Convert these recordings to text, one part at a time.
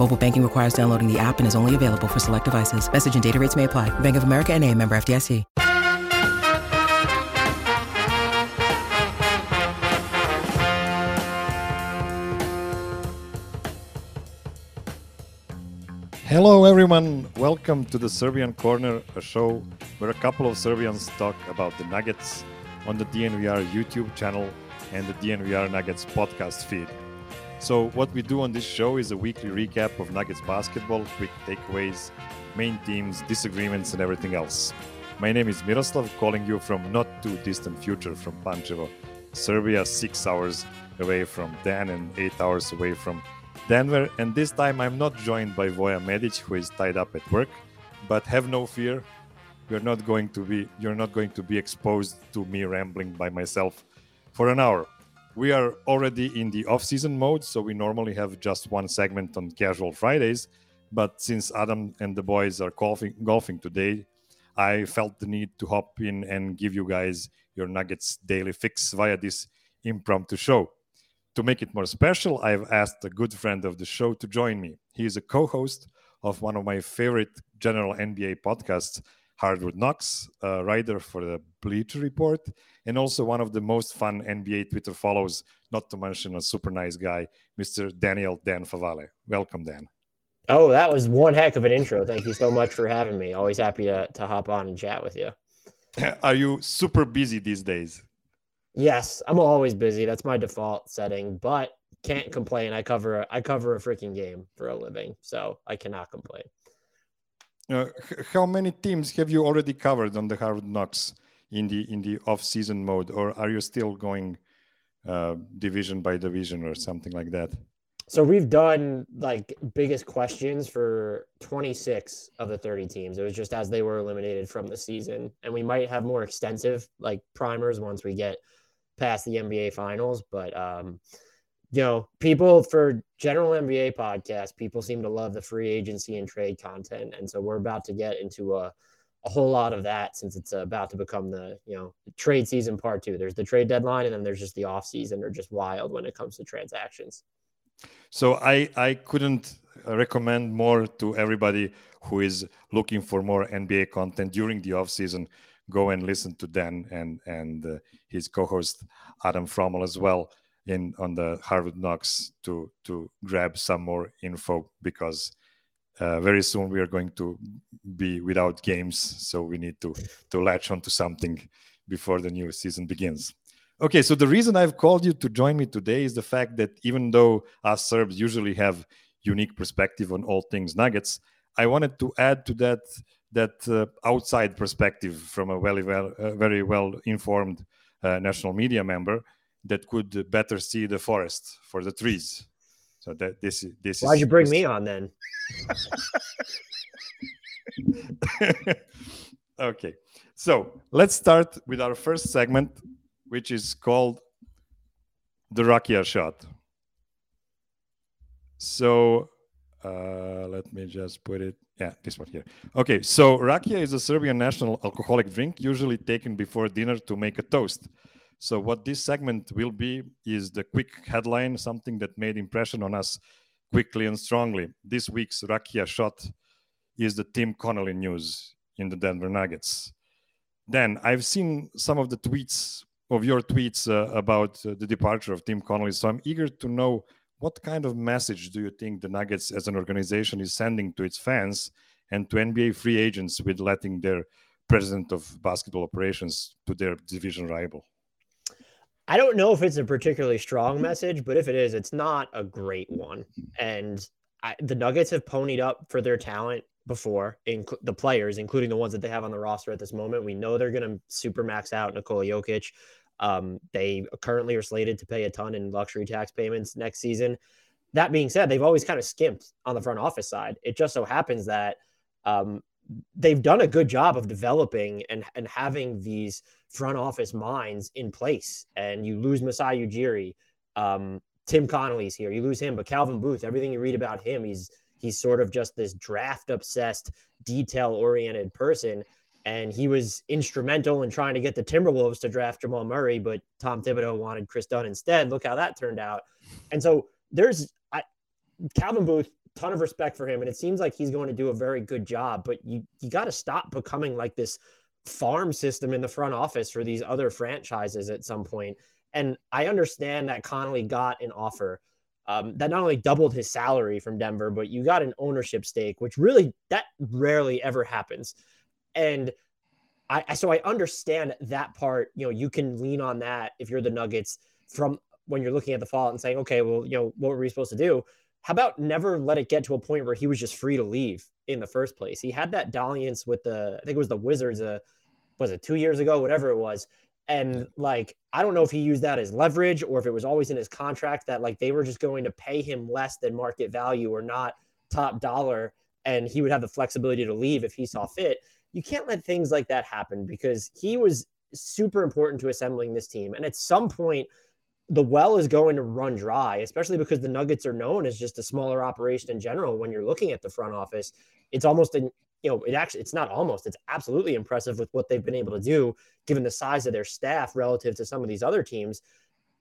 Mobile banking requires downloading the app and is only available for select devices. Message and data rates may apply. Bank of America and a member FDIC. Hello, everyone. Welcome to the Serbian Corner, a show where a couple of Serbians talk about the Nuggets on the DNVR YouTube channel and the DNVR Nuggets podcast feed. So, what we do on this show is a weekly recap of Nuggets basketball, quick takeaways, main teams, disagreements, and everything else. My name is Miroslav, calling you from not too distant future from Pančevo, Serbia, six hours away from Dan and eight hours away from Denver, and this time I'm not joined by Voja Medic, who is tied up at work. But have no fear, you're not going to be you're not going to be exposed to me rambling by myself for an hour. We are already in the off-season mode, so we normally have just one segment on casual Fridays. But since Adam and the boys are golfing, golfing today, I felt the need to hop in and give you guys your Nuggets daily fix via this impromptu show. To make it more special, I've asked a good friend of the show to join me. He is a co host of one of my favorite general NBA podcasts, Hardwood Knocks, a writer for the Bleacher Report, and also one of the most fun NBA Twitter follows, not to mention a super nice guy, Mr. Daniel Dan Favale. Welcome, Dan. Oh, that was one heck of an intro. Thank you so much for having me. Always happy to, to hop on and chat with you. Are you super busy these days? Yes, I'm always busy. That's my default setting, but can't complain. I cover I cover a freaking game for a living, so I cannot complain. Uh, how many teams have you already covered on the Harvard Knocks in the in the off season mode, or are you still going uh, division by division or something like that? So we've done like biggest questions for 26 of the 30 teams. It was just as they were eliminated from the season, and we might have more extensive like primers once we get past the NBA finals. But um, you know, people for general NBA podcast, people seem to love the free agency and trade content, and so we're about to get into a a whole lot of that since it's about to become the you know trade season part two. There's the trade deadline, and then there's just the off season. They're just wild when it comes to transactions. So I I couldn't recommend more to everybody who is looking for more NBA content during the off season. Go and listen to Dan and and uh, his co-host Adam Fromal as well in on the Harvard Knocks to to grab some more info because uh, very soon we are going to be without games, so we need to to latch onto something before the new season begins. Okay, so the reason I've called you to join me today is the fact that even though us Serbs usually have unique perspective on all things Nuggets, I wanted to add to that that uh, outside perspective from a very well, uh, very well informed uh, national media member that could better see the forest for the trees. So that this is this is Why'd is you bring this- me on then? okay, so let's start with our first segment, which is called the Rakia shot. So uh, let me just put it. Yeah, this one here. Okay, so rakia is a Serbian national alcoholic drink, usually taken before dinner to make a toast. So what this segment will be is the quick headline, something that made impression on us quickly and strongly. This week's rakia shot is the Tim Connelly news in the Denver Nuggets. Then I've seen some of the tweets of your tweets uh, about uh, the departure of Tim Connelly, so I'm eager to know what kind of message do you think the Nuggets as an organization is sending to its fans and to NBA free agents with letting their president of basketball operations to their division rival? I don't know if it's a particularly strong message, but if it is, it's not a great one. And I, the Nuggets have ponied up for their talent before, in the players, including the ones that they have on the roster at this moment. We know they're going to super max out Nikola Jokic. Um, they currently are slated to pay a ton in luxury tax payments next season. That being said, they've always kind of skimped on the front office side. It just so happens that um, they've done a good job of developing and, and having these front office minds in place. And you lose Masai Ujiri, um, Tim Connelly's here. You lose him, but Calvin Booth, everything you read about him, he's he's sort of just this draft obsessed, detail oriented person. And he was instrumental in trying to get the Timberwolves to draft Jamal Murray, but Tom Thibodeau wanted Kris Dunn instead. Look how that turned out. And so there's I, Calvin Booth ton of respect for him, and it seems like he's going to do a very good job. But you you got to stop becoming like this farm system in the front office for these other franchises at some point. And I understand that Connelly got an offer um, that not only doubled his salary from Denver, but you got an ownership stake, which really that rarely ever happens. And I so I understand that part. You know, you can lean on that if you're the Nuggets from when you're looking at the fallout and saying, okay, well, you know, what were we supposed to do? How about never let it get to a point where he was just free to leave in the first place? He had that dalliance with the, I think it was the Wizards, uh, was it two years ago, whatever it was. And like, I don't know if he used that as leverage or if it was always in his contract that like they were just going to pay him less than market value or not top dollar. And he would have the flexibility to leave if he saw fit. You can't let things like that happen because he was super important to assembling this team. And at some point, the well is going to run dry, especially because the Nuggets are known as just a smaller operation in general. When you're looking at the front office, it's almost an you know, it actually it's not almost, it's absolutely impressive with what they've been able to do given the size of their staff relative to some of these other teams.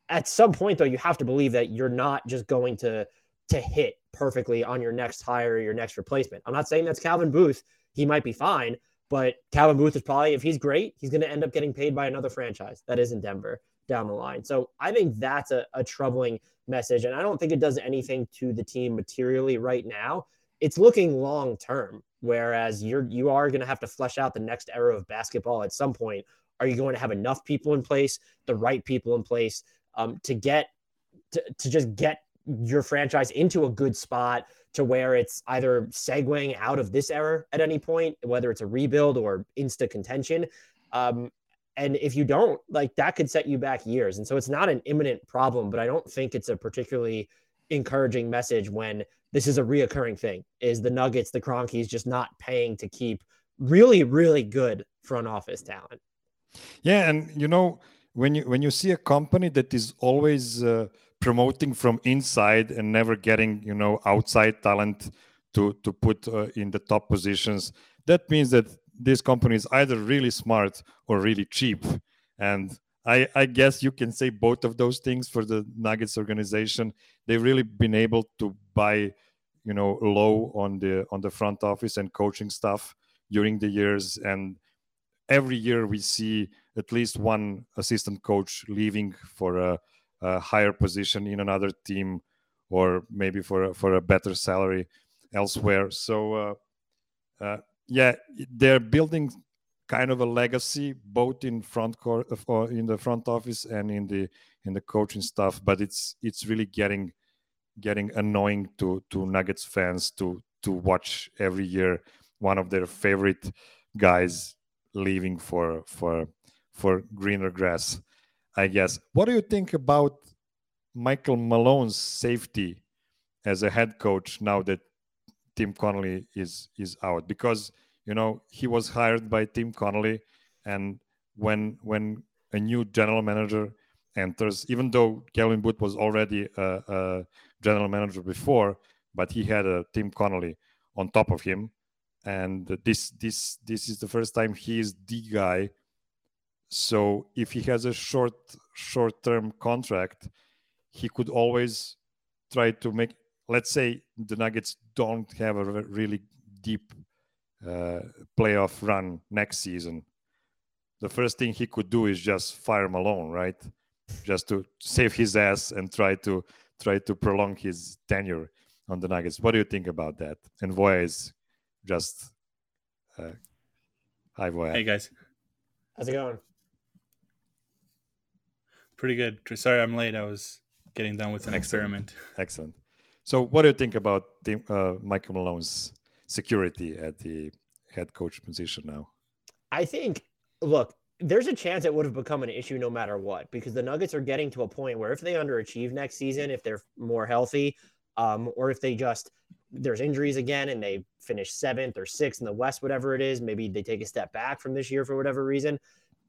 At some point though, you have to believe that you're not just going to to hit perfectly on your next hire or your next replacement. I'm not saying that's Calvin Booth. He might be fine, but Calvin Booth is probably if he's great, he's going to end up getting paid by another franchise that is in Denver down the line. So I think that's a, a troubling message. And I don't think it does anything to the team materially right now. It's looking long term, whereas you're you are going to have to flesh out the next era of basketball at some point. Are you going to have enough people in place, the right people in place, um, to get to, to just get your franchise into a good spot to where it's either segueing out of this era at any point, whether it's a rebuild or insta contention. Um, and if you don't, like that could set you back years. And so it's not an imminent problem, but I don't think it's a particularly encouraging message when this is a reoccurring thing is the Nuggets, the Kroenkes just not paying to keep really, really good front office talent. Yeah. And you know, when you when you see a company that is always uh, promoting from inside and never getting you know outside talent to to put uh, in the top positions that means that this company is either really smart or really cheap. And I, I, guess you can say both of those things for the Nuggets organization. They've really been able to buy, you know, low on the on the front office and coaching stuff during the years. And every year we see at least one assistant coach leaving for a, a higher position in another team, or maybe for a, for a better salary elsewhere. So. Uh, uh, yeah, they're building kind of a legacy both in front court in the front office and in the in the coaching stuff but it's it's really getting getting annoying to to nuggets fans to to watch every year one of their favorite guys leaving for for for greener grass i guess. What do you think about michael malone's safety as a head coach now that Tim Connelly is is out because you know he was hired by Tim Connelly, and when when a new general manager enters, even though Calvin Booth was already a, a general manager before, but he had a Tim Connelly on top of him, and this this this is the first time he is the guy. So if he has a short short term contract, he could always try to make let's say the Nuggets don't have a really deep uh, playoff run next season, the first thing he could do is just fire Malone, right? Just to save his ass and try to try to prolong his tenure on the Nuggets. What do you think about that? And Voja is just uh, hi Voja. Hey guys, how's it going? Pretty good. Sorry, I'm late. I was getting done with an Excellent. experiment. Excellent. So, what do you think about the, uh, Michael Malone's security at the head coach position now? I think, look, there's a chance it would have become an issue no matter what, because the Nuggets are getting to a point where if they underachieve next season, if they're more healthy, um, or if they just there's injuries again and they finish seventh or sixth in the West, whatever it is, maybe they take a step back from this year for whatever reason.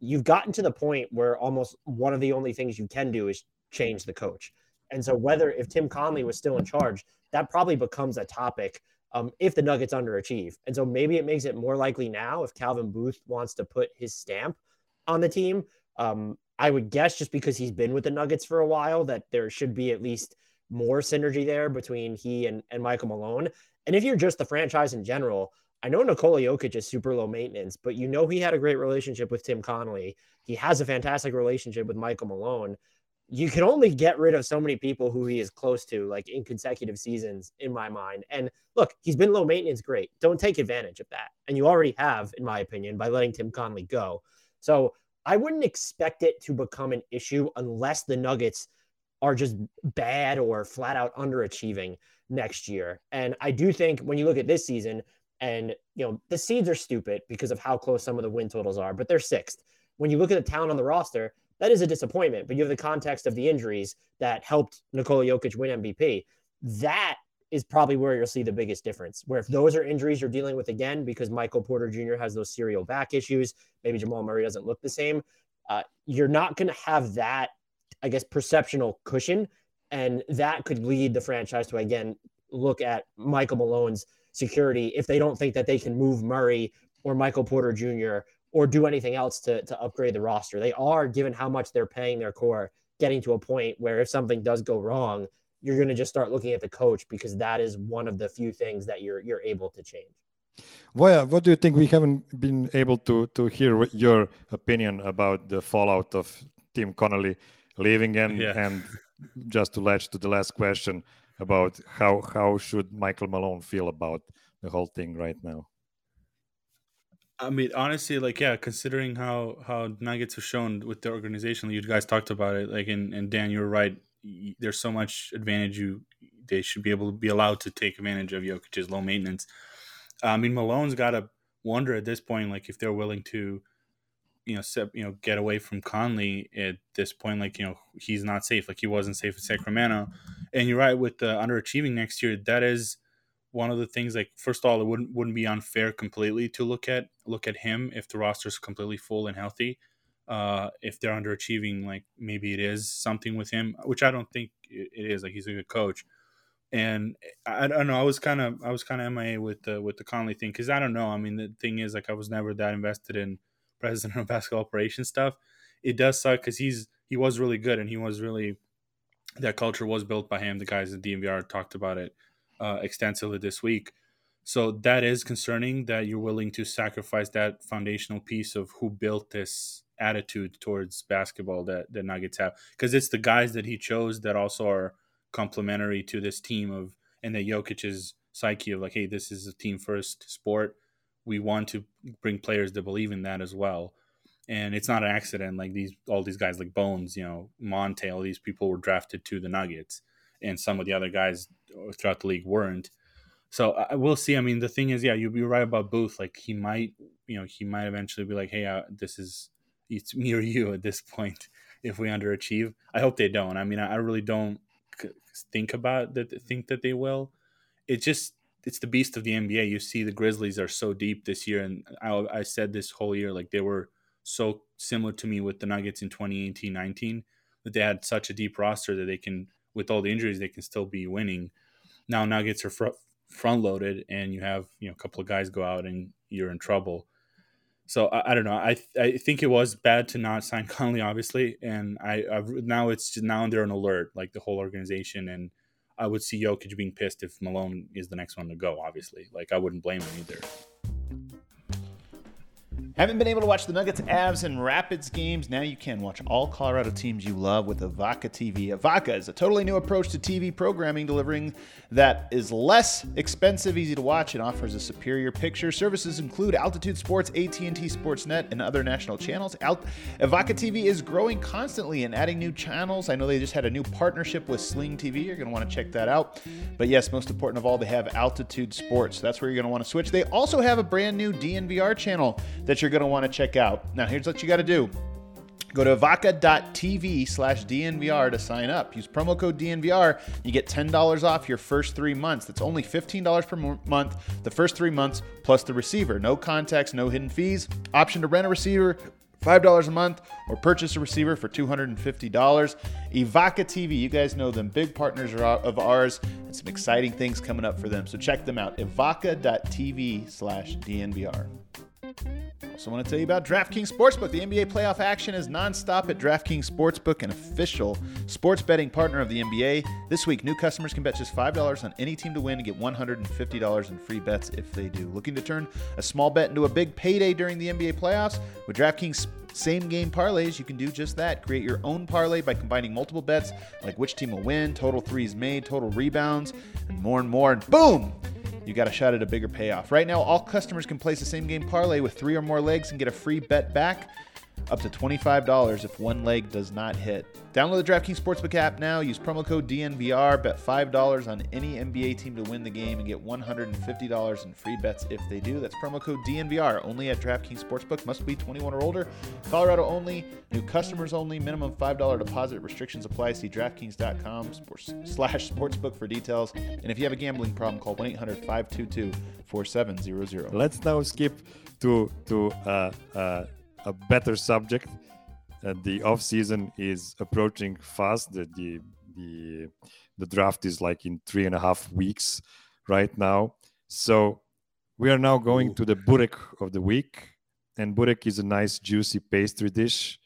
You've gotten to the point where almost one of the only things you can do is change the coach. And so, whether if Tim Connelly was still in charge, that probably becomes a topic um, if the Nuggets underachieve. And so, maybe it makes it more likely now if Calvin Booth wants to put his stamp on the team. Um, I would guess just because he's been with the Nuggets for a while that there should be at least more synergy there between he and, and Michael Malone. And if you're just the franchise in general, I know Nikola Jokic is super low maintenance, but you know he had a great relationship with Tim Connelly. He has a fantastic relationship with Michael Malone. You can only get rid of so many people who he is close to, like in consecutive seasons, in my mind. And look, he's been low maintenance, great. Don't take advantage of that. And you already have, in my opinion, by letting Tim Conley go. So I wouldn't expect it to become an issue unless the Nuggets – are just bad or flat out underachieving next year. And I do think when you look at this season, and you know the seeds are stupid because of how close some of the win totals are, but they're sixth. When you look at the talent on the roster, that is a disappointment. But you have the context of the injuries that helped Nikola Jokic win MVP. That is probably where you'll see the biggest difference. Where if those are injuries you're dealing with again because Michael Porter Jr. has those serial back issues, maybe Jamal Murray doesn't look the same. Uh, you're not going to have that I guess, perceptional cushion. And that could lead the franchise to, again, look at Michael Malone's security if they don't think that they can move Murray or Michael Porter Jr. or do anything else to, to upgrade the roster. They are, given how much they're paying their core, getting to a point where if something does go wrong, you're going to just start looking at the coach because that is one of the few things that you're you're able to change. Well, what do you think? We haven't been able to to hear your opinion about the fallout of Tim Connelly leaving and yeah. and just to latch to the last question about how how should Michael Malone feel about the whole thing right now? I mean, honestly, like yeah, considering how how Nuggets are shown with the organization, you guys talked about it. Like, and, and Dan, you're right. There's so much advantage you they should be able to be allowed to take advantage of Jokic's low maintenance. I mean, Malone's got to wonder at this point, like if they're willing to you know, you know, get away from Conley at this point. Like, you know, he's not safe. Like he wasn't safe in Sacramento. And you're right with the underachieving next year. That is one of the things. Like, first of all, it wouldn't wouldn't be unfair completely to look at look at him if the roster is completely full and healthy. Uh, if they're underachieving, like maybe it is something with him, which I don't think it is. Like he's a good coach, and I, I don't know. I was kind of I was kind of MIA with the with the Conley thing because I don't know. I mean, the thing is, like, I was never that invested in president of basketball operations stuff, it does suck because he's he was really good and he was really that culture was built by him. The guys at DNVR talked about it uh, extensively this week. So that is concerning that you're willing to sacrifice that foundational piece of who built this attitude towards basketball that the Nuggets have, because it's the guys that he chose that also are complementary to this team of and that Jokic's psyche of like, hey, this is a team first sport we want to bring players to believe in that as well. And it's not an accident. Like these, all these guys like Bones, you know, Monte, all these people were drafted to the Nuggets, and some of the other guys throughout the league weren't. So I will see. I mean, the thing is, yeah, you'd be right about Booth. Like he might, you know, he might eventually be like, hey, uh, this is it's me or you at this point if we underachieve. I hope they don't. I mean, I, I really don't think about that. Think that they will. It just it's the beast of the NBA. You see, the Grizzlies are so deep this year, and I, I said this whole year like they were so similar to me with the Nuggets in 2018-19 that they had such a deep roster that they can, with all the injuries, they can still be winning. Now Nuggets are fr- front loaded, and you have you know a couple of guys go out, and you're in trouble. So I, I don't know. I I think it was bad to not sign Conley, obviously, and I I've, now it's just, now they're on alert, like the whole organization and I would see Jokic being pissed if Malone is the next one to go. Obviously, like I wouldn't blame him either. Haven't been able to watch the Nuggets, Avs, and Rapids games? Now you can watch all Colorado teams you love with Evoca TV. Evoca is a totally new approach to TV programming, delivering that is less expensive, easy to watch, and offers a superior picture. Services include Altitude Sports, AT&T Sportsnet, and other national channels. Alt- Evoca TV is growing constantly and adding new channels. I know they just had a new partnership with Sling TV. You're going to want to check that out. But yes, most important of all, they have Altitude Sports. That's where you're going to want to switch. They also have a brand new DNVR channel that you're you're going to want to check out. Now, here's what you got to do. Go to evoca.tv slash DNVR to sign up. Use promo code DNVR. You get $10 off your first three months. That's only $15 per month, the first three months, plus the receiver. No contacts, no hidden fees. Option to rent a receiver $5 a month or purchase a receiver for $250. Evoca TV, you guys know them, big partners of ours, and some exciting things coming up for them. So check them out, evoca.tv slash DNVR. Also, want to tell you about DraftKings Sportsbook. The NBA playoff action is nonstop at DraftKings Sportsbook, an official sports betting partner of the NBA. This week, new customers can bet just $5 on any team to win and get $150 in free bets if they do. Looking to turn a small bet into a big payday during the NBA playoffs? With DraftKings same game parlays, you can do just that. Create your own parlay by combining multiple bets like which team will win, total threes made, total rebounds, and more and more. And boom! you got a shot at a bigger payoff. Right now, all customers can place a same game parlay with three or more legs and get a free bet back up to $25 if one leg does not hit. Download the DraftKings Sportsbook app now. Use promo code DNVR. Bet $5 on any NBA team to win the game and get $150 in free bets if they do. That's promo code DNVR. Only at DraftKings Sportsbook. Must be 21 or older. Colorado only. New customers only. Minimum $5 deposit. Restrictions apply. See DraftKings.com slash sportsbook for details. And if you have a gambling problem, call 1-800-522-4700. Let's now skip to to uh, uh, a better subject. Uh, the off season is approaching fast. The, the the the draft is like in three and a half weeks right now. So we are now going Ooh. to the burek of the week, and burek is a nice juicy pastry dish.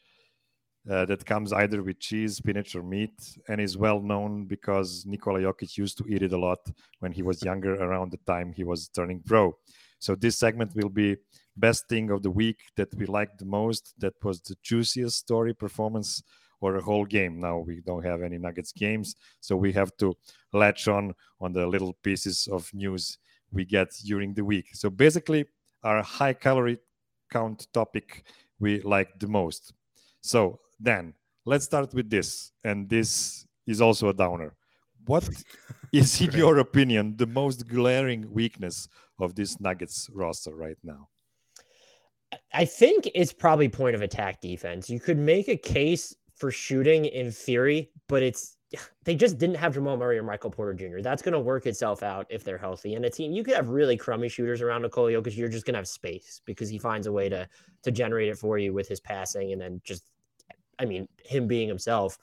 Uh, that comes either with cheese, spinach, or meat, and is well known because Nikola Jokic used to eat it a lot when he was younger, around the time he was turning pro. So this segment will be best thing of the week that we liked the most that was the juiciest story performance or a whole game. Now we don't have any nuggets games so we have to latch on on the little pieces of news we get during the week. So basically our high calorie count topic we like the most. So then let's start with this and this is also a downer. What is in your opinion the most glaring weakness of this nuggets roster right now I think it's probably point of attack defense. You could make a case for shooting in theory, but it's they just didn't have Jamal Murray or Michael Porter Jr. That's going to work itself out if they're healthy. And a team, you could have really crummy shooters around Jokic. Because you're just going to have space because he finds a way to to generate it for you with his passing, and then just, I mean, him being himself.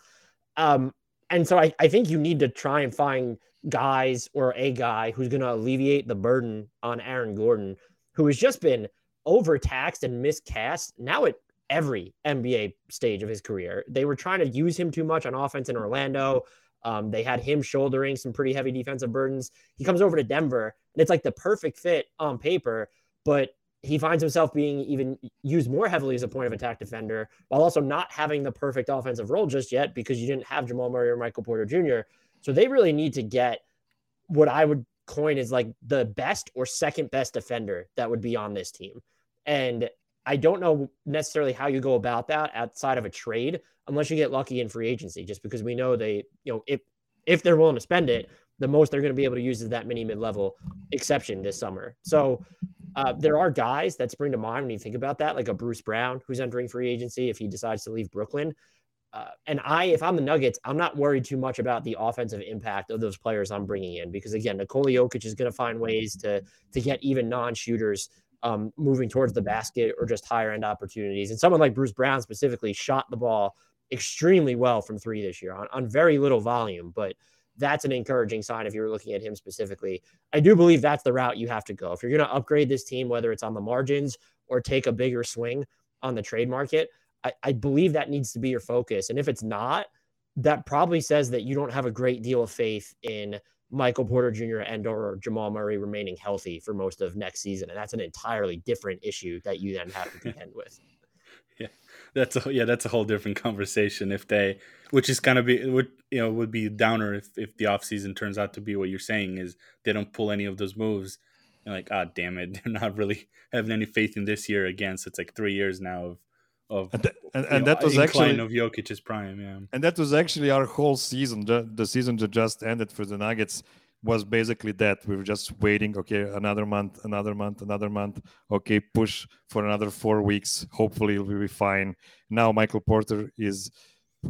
Um, and so I, I think you need to try and find guys or a guy who's going to alleviate the burden on Aaron Gordon, who has just been overtaxed and miscast now at every NBA stage of his career. They were trying to use him too much on offense in Orlando. Um, they had him shouldering some pretty heavy defensive burdens. He comes over to Denver, and it's like the perfect fit on paper, but he finds himself being even used more heavily as a point of attack defender while also not having the perfect offensive role just yet because you didn't have Jamal Murray or Michael Porter Jr. So they really need to get what I would coin as like the best or second best defender that would be on this team. And I don't know necessarily how you go about that outside of a trade unless you get lucky in free agency, just because we know they, you know, if if they're willing to spend it, the most they're going to be able to use is that mini mid level exception this summer. So uh, there are guys that spring to mind when you think about that, like a Bruce Brown who's entering free agency if he decides to leave Brooklyn. Uh, and I, if I'm the Nuggets, I'm not worried too much about the offensive impact of those players I'm bringing in because again, Nikola Jokic is going to find ways to to get even non-shooters um, moving towards the basket or just higher end opportunities. And someone like Bruce Brown specifically shot the ball extremely well from three this year on, on very little volume, but that's an encouraging sign if you're looking at him specifically. I do believe that's the route you have to go. If you're going to upgrade this team, whether it's on the margins or take a bigger swing on the trade market, I, I believe that needs to be your focus. And if it's not, that probably says that you don't have a great deal of faith in Michael Porter Jr. and or Jamal Murray remaining healthy for most of next season. And that's an entirely different issue that you then have to contend with. Yeah. That's a yeah, that's a whole different conversation if they which is kind of be would you know would be downer if if the offseason turns out to be what you're saying is they don't pull any of those moves. You're like, ah, oh, damn it, they're not really having any faith in this year again. So it's like three years now of of and, th- and, and know, that was actually of Jokic's prime, yeah. And that was actually our whole season. The, the season that just ended for the Nuggets was basically that we were just waiting. Okay, another month, another month, another month. Okay, push for another four weeks. Hopefully, we'll be fine. Now Michael Porter is.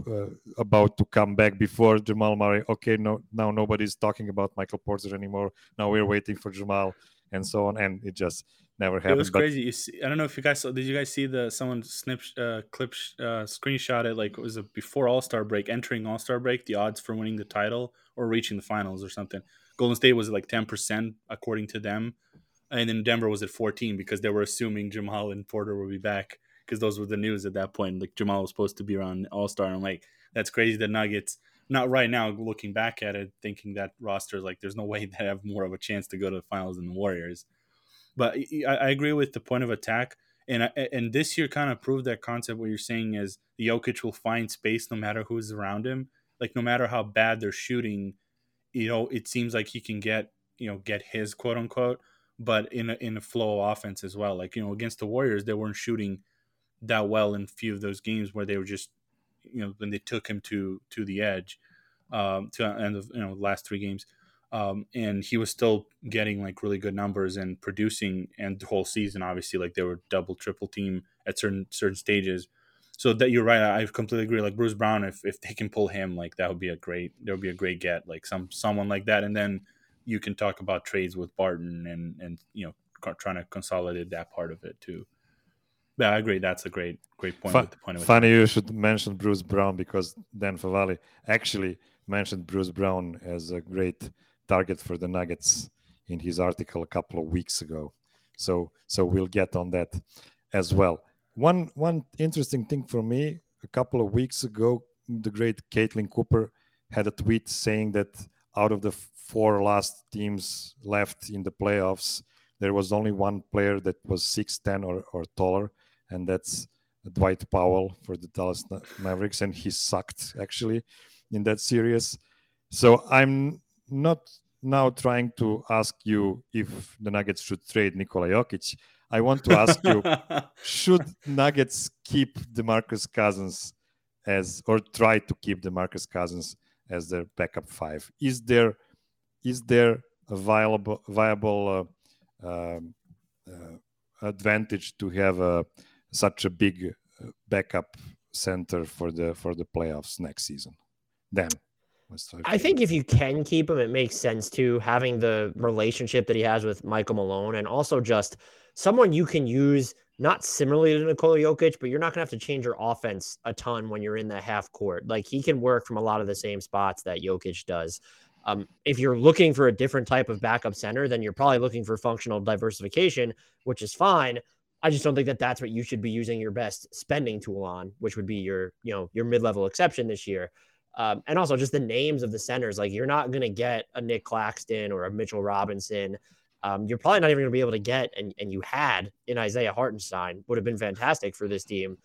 Uh, about to come back before Jamal Murray. Okay, no, now nobody's talking about Michael Porter anymore. Now we're waiting for Jamal, and so on. And it just never happened. It was crazy. See, I don't know if you guys saw. Did you guys see the someone snip uh, clip uh, screenshot it? Like it was a before All Star break, entering All Star break, the odds for winning the title or reaching the finals or something. Golden State was like ten percent according to them, and then Denver was at fourteen because they were assuming Jamal and Porter would be back because those were the news at that point. Like Jamal was supposed to be around All Star. I'm like, that's crazy. The Nuggets. Not right now, looking back at it, thinking that roster is like there's no way they have more of a chance to go to the finals than the Warriors but I, I agree with the point of attack. And I, and this year kind of proved that concept. What you're saying is Jokic will find space no matter who's around him. Like no matter how bad they're shooting, you know, it seems like he can get you know get his quote unquote, but in a, in a flow of offense as well. Like you know against the Warriors, they weren't shooting that well in a few of those games where they were just you know when they took him to to the edge um, to end of you know last three games um, and he was still getting like really good numbers and producing and the whole season obviously like they were double triple team at certain certain stages so that you're right i completely agree like bruce brown if, if they can pull him like that would be a great there would be a great get like some someone like that and then you can talk about trades with barton and and you know trying to consolidate that part of it too yeah, I agree. That's a great, great point. F- point funny you should mention Bruce Brown because Dan Favale actually mentioned Bruce Brown as a great target for the Nuggets in his article a couple of weeks ago. So so we'll get on that as well. One one interesting thing for me, a couple of weeks ago, the great Caitlin Cooper had a tweet saying that out of the four last teams left in the playoffs, there was only one player that was 6'10 or, or taller, and that's Dwight Powell for the Dallas Mavericks, and he sucked actually in that series. So I'm not now trying to ask you if the Nuggets should trade Nikola Jokic. I want to ask you: Should Nuggets keep DeMarcus Cousins as, or try to keep DeMarcus Cousins as their backup five? Is there, is there a viable, viable uh, um, uh, advantage to have a, such a big uh, backup center for the for the playoffs next season? Then. I think if you can keep him, it makes sense to having the relationship that he has with Michael Malone and also just someone you can use not similarly to Nikola Jokic, but you're not going to have to change your offense a ton when you're in the half court. Like he can work from a lot of the same spots that Jokic does. Um, if you're looking for a different type of backup center, then you're probably looking for functional diversification, which is fine. I just don't think that that's what you should be using your best spending tool on, which would be your, you know, your mid-level exception this year. Um, and also just the names of the centers. Like you're not going to get a Nick Claxton or a Mitchell Robinson. Um, you're probably not even going to be able to get, and, and you had in Isaiah Hartenstein would have been fantastic for this team.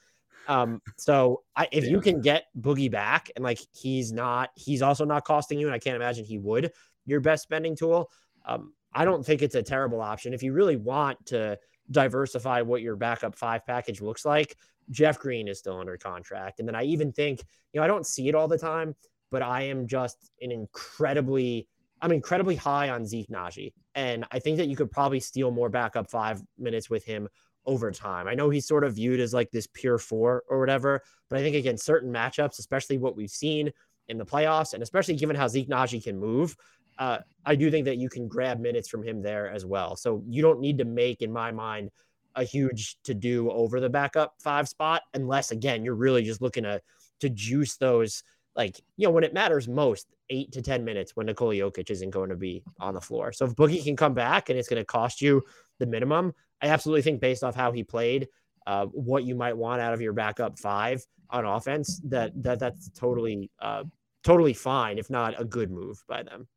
Um, so I, if yeah. you can get Boogie back and like he's not, he's also not costing you, and I can't imagine he would your best spending tool. Um, I don't think it's a terrible option. If you really want to diversify what your backup five package looks like, Jeff Green is still under contract. And then I even think, you know, I don't see it all the time, but I am just an incredibly, I'm incredibly high on Zeke Nnaji. And I think that you could probably steal more backup five minutes with him over time. I know he's sort of viewed as like this pure four or whatever, but I think against certain matchups, especially what we've seen in the playoffs, and especially given how Zeke Nnaji can move, uh, I do think that you can grab minutes from him there as well. So you don't need to make, in my mind, a huge to do over the backup five spot, unless again you're really just looking to to juice those like you know when it matters most eight to ten minutes when Nikola Jokic isn't going to be on the floor. So if Boogie can come back and it's going to cost you the minimum, I absolutely think based off how he played, uh, what you might want out of your backup five on offense, that that that's totally uh, totally fine, if not a good move by them.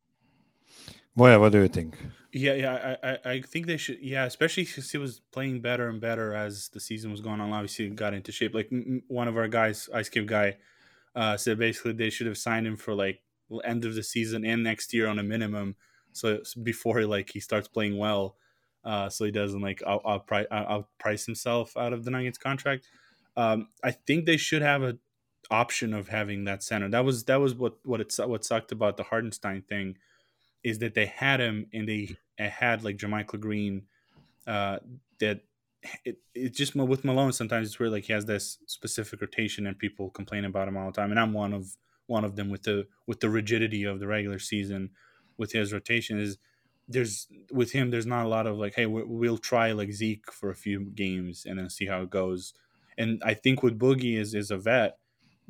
Well, what do you think? Yeah, yeah, I, I, I think they should. Yeah, especially since he was playing better and better as the season was going on. Obviously, he got into shape. Like one of our guys, Ice Cube guy, uh, said basically they should have signed him for like end of the season and next year on a minimum. So before like he starts playing well, uh, so he doesn't like outprice, outprice himself out of the Nuggets contract. Um, I think they should have a option of having that center. That was that was what what it what sucked about the Hartenstein thing is that they had him and they had like JaMychal Green uh, that it, it just with Malone sometimes it's where like he has this specific rotation and people complain about him all the time and I'm one of one of them with the with the rigidity of the regular season with his rotation is there's with him there's not a lot of like hey we'll try like Zeke for a few games and then see how it goes. And I think with Boogie is is a vet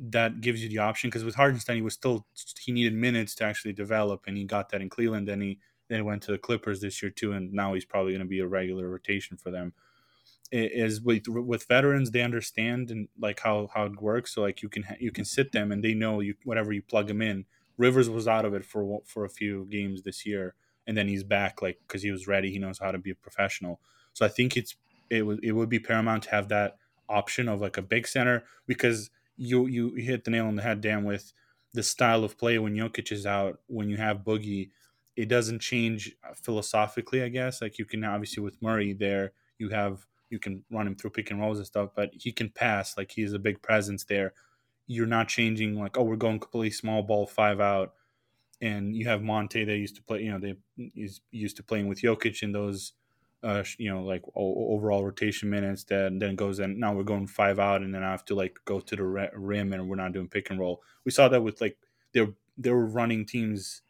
that gives you the option because with Hartenstein he was still he needed minutes to actually develop and he got that in Cleveland and he then went to the Clippers this year too and now he's probably going to be a regular rotation for them. Is with with veterans they understand and like how how it works so like you can you can sit them and they know you whatever you plug them in. Rivers was out of it for for a few games this year and then he's back like because he was ready he knows how to be a professional. So I think it's it would it would be paramount to have that option of like a big center because you you hit the nail on the head, Dan, with the style of play when Jokic is out, when you have Boogie, it doesn't change uh, philosophically, I guess. Like you can obviously with Murray there, you have you can run him through pick and rolls and stuff, but he can pass. Like he's a big presence there. You're not changing like, oh, we're going completely small ball five out. And you have Monte that used to play, you know, they he's used to playing with Jokic in those uh, you know, like overall rotation minutes. That then goes and Now we're going five out, and then I have to like go to the rim, and we're not doing pick and roll. We saw that with like they were, they were running teams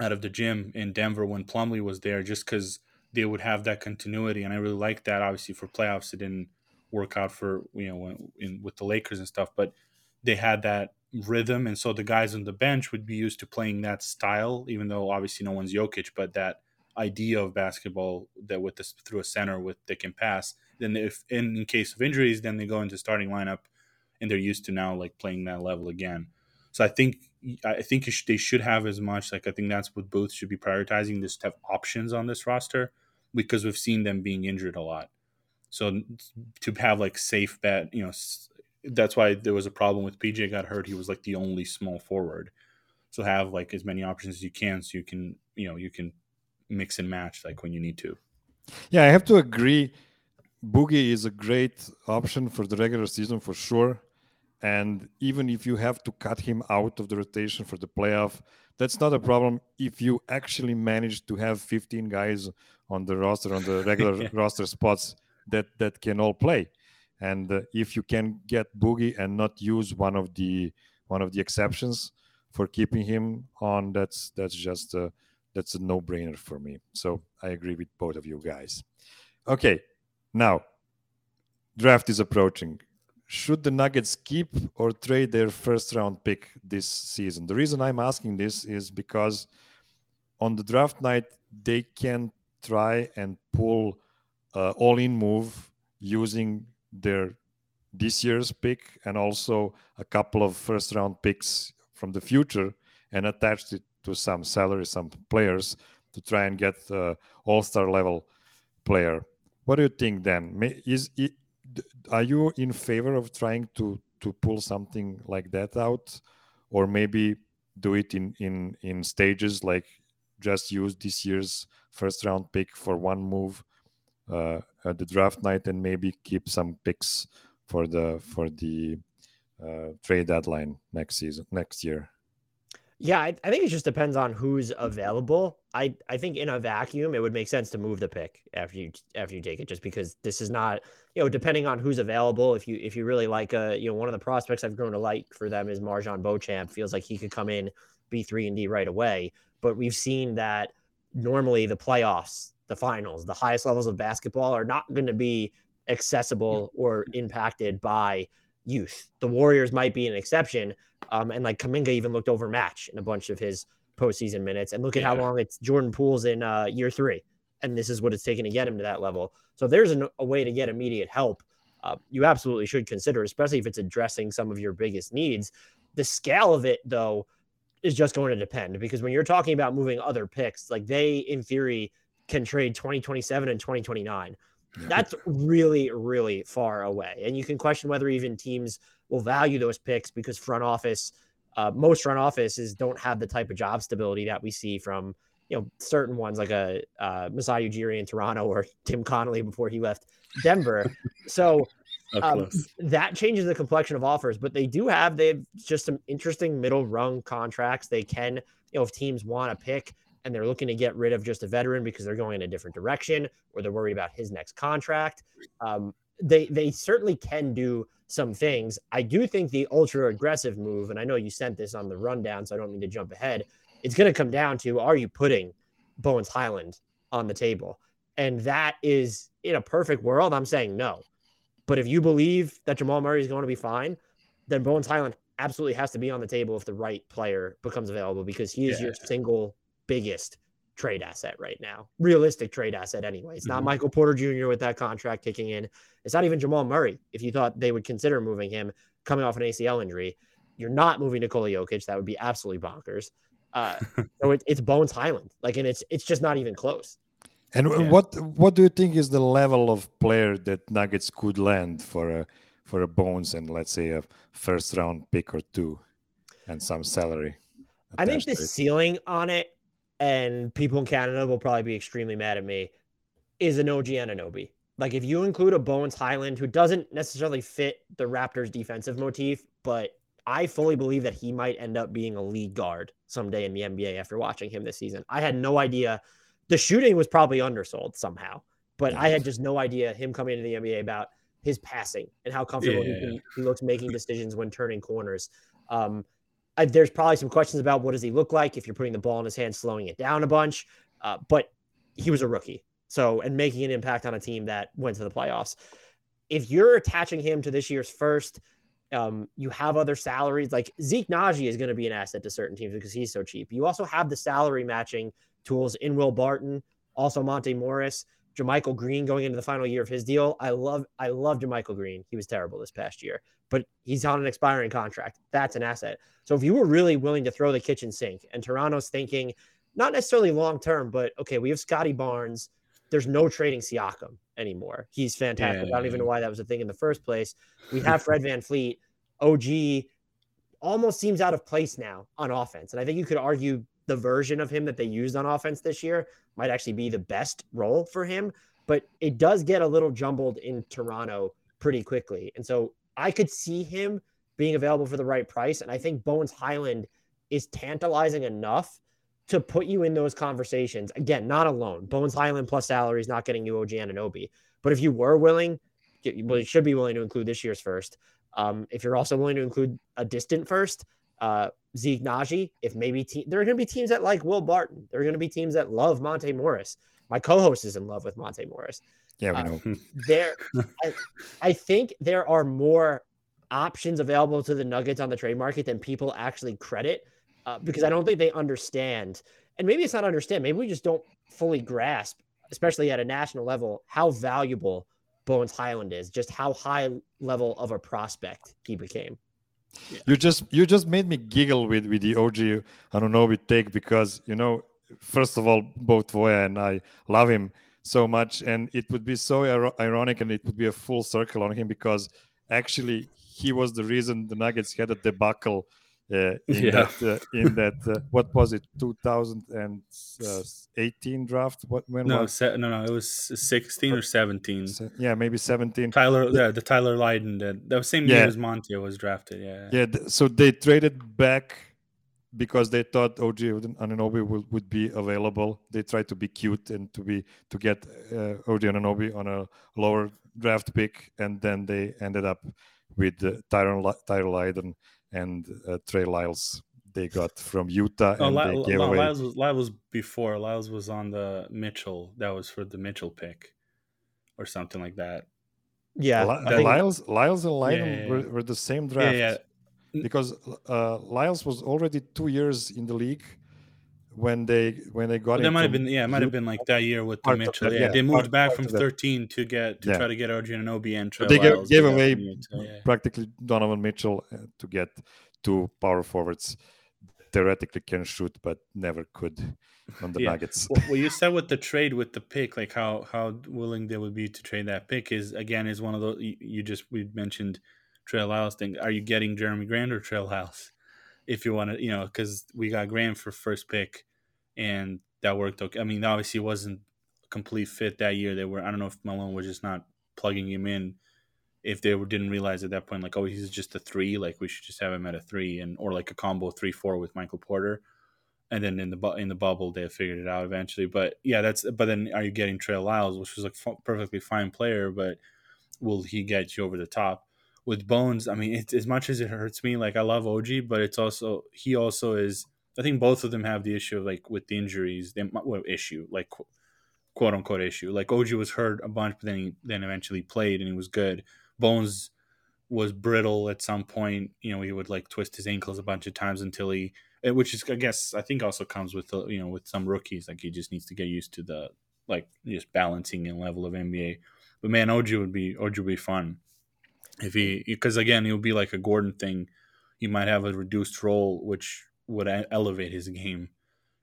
out of the gym in Denver when Plumlee was there, just because they would have that continuity, and I really like that. Obviously, for playoffs, it didn't work out for you know when, in, with the Lakers and stuff, but they had that rhythm, and so the guys on the bench would be used to playing that style, even though obviously no one's Jokic, but that idea of basketball that with this through a center with they can pass. Then if in, in case of injuries, then they go into starting lineup, and they're used to now like playing that level again. So I think I think they should have as much like I think that's what both should be prioritizing just have options on this roster because we've seen them being injured a lot. So to have like safe bet, you know, that's why there was a problem with PJ got hurt. He was like the only small forward. So have like as many options as you can, so you can you know you can mix and match like when you need to. Yeah, I have to agree. Boogie is a great option for the regular season for sure. And even if you have to cut him out of the rotation for the playoff, that's not a problem if you actually manage to have 15 guys on the roster, on the regular yeah. roster spots that, that can all play. And uh, if you can get Boogie and not use one of the one of the exceptions for keeping him on, that's that's just uh, that's a no-brainer for me. So I agree with both of you guys. Okay, now draft is approaching. Should the Nuggets keep or trade their first round pick this season? The reason I'm asking this is because on the draft night they can try and pull uh, all-in move using their this year's pick and also a couple of first round picks from the future and attach it to some salary, some players to try and get uh, all-star level player. What do you think then? Is it, are you in favor of trying to to pull something like that out, or maybe do it in in in stages, like just use this year's first round pick for one move uh, at the draft night, and maybe keep some picks for the for the uh, trade deadline next season next year? Yeah, I, I, think it just depends on who's available. I, I think in a vacuum, it would make sense to move the pick after you after you take it, just because this is not, you know, depending on who's available. If you if you really like a, you know, one of the prospects I've grown to like for them is MarJon Beauchamp. Feels like he could come in, B three and D right away. But we've seen that normally the playoffs, the finals, the highest levels of basketball are not going to be accessible or impacted by youth. The Warriors might be an exception. Um, and like Kuminga even looked overmatched in a bunch of his postseason minutes. And look at yeah. how long it's Jordan Poole's in uh, year three. And this is what it's taken to get him to that level. So there's an, a way to get immediate help. Uh, you absolutely should consider, especially if it's addressing some of your biggest needs. The scale of it, though, is just going to depend because when you're talking about moving other picks, like they in theory can trade 2027 and 2029. That's really, really far away. And you can question whether even teams will value those picks because front office, uh, most front offices don't have the type of job stability that we see from, you know, certain ones like a uh, Masai Ujiri in Toronto or Tim Connelly before he left Denver. so um, that changes the complexion of offers, but they do have, they have just some interesting middle rung contracts. They can, you know, if teams want to pick, and they're looking to get rid of just a veteran because they're going in a different direction or they're worried about his next contract. Um, they they certainly can do some things. I do think the ultra aggressive move, and I know you sent this on the rundown, so I don't mean to jump ahead. It's going to come down to are you putting Bones Hyland on the table? And that is in a perfect world, I'm saying no. But if you believe that Jamal Murray is going to be fine, then Bones Hyland absolutely has to be on the table if the right player becomes available because he is yeah. your single biggest trade asset right now. Realistic trade asset anyway. It's not mm-hmm. Michael Porter Jr. with that contract kicking in. It's not even Jamal Murray. If you thought they would consider moving him coming off an ACL injury, you're not moving Nikola Jokic. That would be absolutely bonkers. Uh, so it, it's Bones Hyland, Like, and it's it's just not even close. And yeah. what what do you think is the level of player that Nuggets could land for a for a Bones and let's say a first round pick or two, and some salary? I think the ceiling on it and people in Canada will probably be extremely mad at me, is an OG Anunoby. Like if you include a Bones Hyland who doesn't necessarily fit the Raptors defensive motif, but I fully believe that he might end up being a lead guard someday in the NBA after watching him this season. I had no idea. The shooting was probably undersold somehow, but I had just no idea him coming into the NBA about his passing and how comfortable yeah. he, he, looks making decisions when turning corners. Um, I, there's probably some questions about what does he look like if you're putting the ball in his hand, slowing it down a bunch. Uh, but he was a rookie, so and making an impact on a team that went to the playoffs. If you're attaching him to this year's first, um, you have other salaries like Zeke Nnaji is going to be an asset to certain teams because he's so cheap. You also have the salary matching tools in Will Barton, also Monte Morris, JaMychal Green going into the final year of his deal. I love I love JaMychal Green. He was terrible this past year, but he's on an expiring contract. That's an asset. So if you were really willing to throw the kitchen sink and Toronto's thinking not necessarily long term, but okay, we have Scottie Barnes. There's no trading Siakam anymore. He's fantastic. Yeah. I don't even know why that was a thing in the first place. We have Fred VanVleet. OG almost seems out of place now on offense. And I think you could argue the version of him that they used on offense this year might actually be the best role for him. But it does get a little jumbled in Toronto pretty quickly. And so I could see him being available for the right price. And I think Bones Hyland is tantalizing enough to put you in those conversations. Again, not alone. Bones Hyland plus salary is not getting you OG Anunoby. But if you were willing, well, you should be willing to include this year's first. Um, if you're also willing to include a distant first, uh, Zeke Nnaji, if maybe te- there are going to be teams that like Will Barton. There are going to be teams that love Monte Morris. My co-host is in love with Monte Morris. Yeah, we uh, know. Uh, there, I, I think there are more options available to the Nuggets on the trade market than people actually credit, uh, because I don't think they understand. And maybe it's not understand. Maybe we just don't fully grasp, especially at a national level, how valuable Bones Hyland is. Just how high level of a prospect he became. Yeah. You just you just made me giggle with with the OG Anunoby take because you know first of all both Voja and I love him so much and it would be so ironic and it would be a full circle on him because actually he was the reason the Nuggets had a debacle uh, in yeah. that uh, in that uh, what was it 2018 draft? What when no was se- no no it was 16 or 17 yeah maybe 17 Tyler yeah the Tyler Lydon that the same yeah. year as Monte was drafted yeah. Yeah th- so they traded back because they thought OG Anunoby would, would be available they tried to be cute and to be to get uh, OG Anunoby on a lower draft pick and then they ended up with uh, Tyron Tyler Lydon and uh, Trey Lyles they got from Utah. Oh, and L- they gave L- away... Lyles, was, Lyles was before. Lyles was on the Mitchell. That was for the Mitchell pick, or something like that. Yeah, L- think... Lyles, Lyles and Lydon yeah, yeah, yeah. Were, were, the same draft. Yeah, because uh, Lyles was already two years in the league when they when they got. Well, that might have been yeah, it might have been like that year with the Mitchell. That, yeah, they moved part, back part from thirteen to get to try to get Anunoby and Trey They gave, gave away practically Donovan Mitchell uh, to get two power forwards theoretically can shoot, but never could on the Yeah. Nuggets. Well, you said with the trade with the pick, like how how willing they would be to trade that pick is again is one of those you, you just we mentioned Trail House thing. Are you getting Jerami Grant or Trail House? If you want to, you know, because we got Grant for first pick, and that worked okay. I mean, obviously, it wasn't a complete fit that year. They were. I don't know if Malone was just not plugging him in. If they were, didn't realize at that point, like, oh, he's just a three, like we should just have him at a three, and or like a combo three four with Michael Porter and then in the bu- in the bubble they figured it out eventually. But yeah, that's but then are you getting Trey Lyles, which was a f- perfectly fine player, but will he get you over the top? With Bones, I mean, as much as it hurts me. Like I love OG, but it's also he also is. I think both of them have the issue of like with the injuries. They well, issue like quote unquote issue. Like OG was hurt a bunch, but then he then eventually played and he was good. Bones was brittle at some point. You know, he would like twist his ankles a bunch of times until he uh, which is I guess I think also comes with the, you know with some rookies like he just needs to get used to the like just balancing and level of NBA. But man, OG would be OG would be fun if he because again it would be like a Gordon thing. He might have a reduced role, which would elevate his game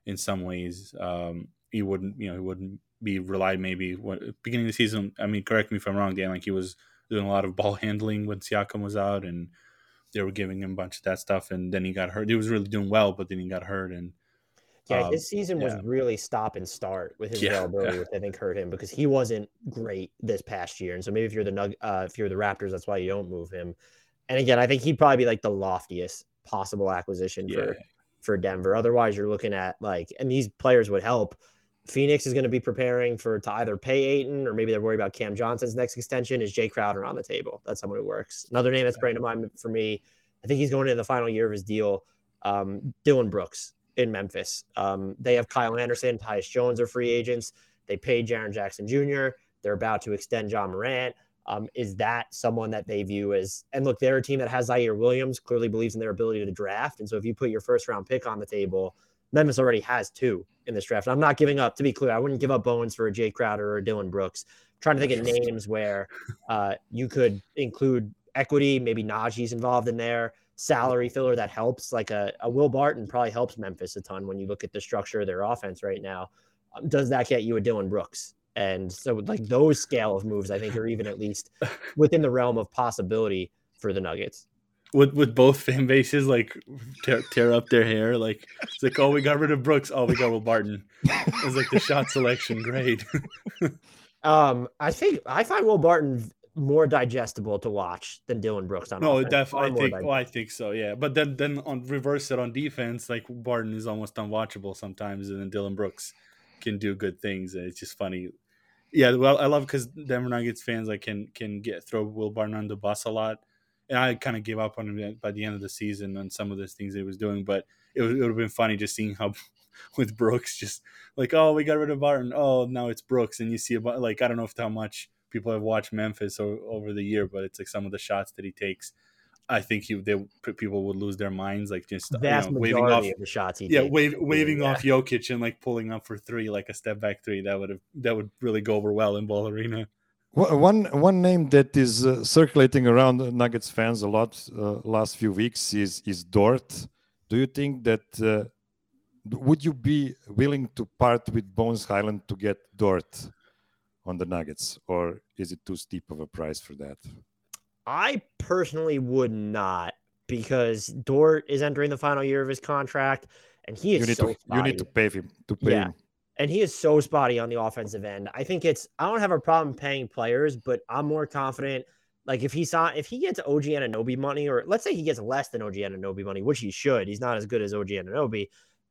in some ways. Um, he wouldn't you know he wouldn't be relied maybe what, beginning of the season. I mean, correct me if I'm wrong, Dan. Like he was doing a lot of ball handling when Siakam was out and they were giving him a bunch of that stuff, and then he got hurt. He was really doing well, but then he got hurt, and Yeah, Um, his season was yeah. really stop and start with his Yeah, availability, yeah. which I think hurt him because he wasn't great this past year. And so maybe if you're the Nug, uh, if you're the Raptors, that's why you don't move him. And again, I think he'd probably be like the loftiest possible acquisition for for Denver. Otherwise, you're looking at like, and these players would help. Phoenix is going to be preparing for to either pay Ayton or maybe they're worried about Cam Johnson's next extension. Is Jae Crowder on the table? That's someone who works. Another name that's bringing to mind for me. I think he's going into the final year of his deal. Um, Dillon Brooks in Memphis. Um, they have Kyle Anderson, Tyus Jones are free agents. They paid Jaren Jackson Jr. They're about to extend Ja Morant. Um, is that someone that they view as? And look, they're a team that has Ziaire Williams, clearly believes in their ability to draft. And so if you put your first round pick on the table, Memphis already has two in this draft. I'm not giving up. To be clear, I wouldn't give up Bones for a Jae Crowder or a Dillon Brooks. trying to think of names where uh, you could include equity. Maybe Nnaji's involved in there. Salary filler that helps, like a, a Will Barton, probably helps Memphis a ton when you look at the structure of their offense right now. Um, does that get you a Dillon Brooks? And so, like those scale of moves, I think are even at least within the realm of possibility for the Nuggets. with with both fan bases like tear, tear up their hair. Like it's like, oh, we got rid of Brooks. Oh, we got Will Barton. It's like the shot selection grade. Um, I think I find Will Barton more digestible to watch than Dillon Brooks on no, offense. def- Far I think. Well, I think so. Yeah, but then then on reverse it on defense, like Barton is almost unwatchable sometimes, and then Dillon Brooks can do good things. and It's just funny. Yeah, well, I love because Denver Nuggets fans like can can get throw Will Barton on the bus a lot, and I kind of gave up on him by the end of the season on some of the things he was doing. But it, would- it would have been funny just seeing how with Brooks just like oh we got rid of Barton oh now it's Brooks and you see about like I don't know if how much people have watched Memphis o- over the year, but it's like some of the shots that he takes. I think he they people would lose their minds like just you vast know, waving off of the shots he yeah, wave, waving Yeah. off Jokic and like pulling up for three, like a step back three. That would have that would really go over well in Ball Arena. One one name that is uh, circulating around Nuggets fans a lot uh, last few weeks is is Dort. Do you think that uh, would you be willing to part with Bones Hyland to get Dort on the Nuggets, or is it too steep of a price for that? I personally would not because Dort is entering the final year of his contract and he is You need so to you need to pay him to pay Yeah. him. and he is so spotty on the offensive end. I think it's I don't have a problem paying players, but I'm more confident. Like if he saw if he gets OG Anunoby money, or let's say he gets less than OG Anunoby money, which he should, he's not as good as OG Anunoby.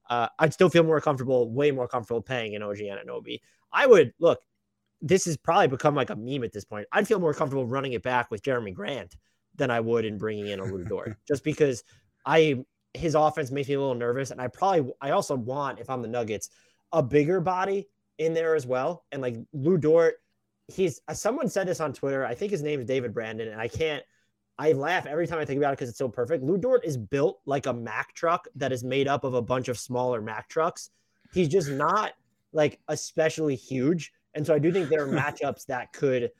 Uh, I'd still feel more comfortable, way more comfortable paying an OG Anunoby. I would look. This has probably become like a meme at this point. I'd feel more comfortable running it back with Jerami Grant than I would in bringing in a Lu Dort, just because I his offense makes me a little nervous, and I probably I also want if I'm the Nuggets a bigger body in there as well. And like Lu Dort, he's uh, someone said this on Twitter. I think his name is David Brandon, and I can't. I laugh every time I think about it because it's so perfect. Lu Dort is built like a Mack truck that is made up of a bunch of smaller Mack trucks. He's just not like especially huge, and so I do think there are matchups that could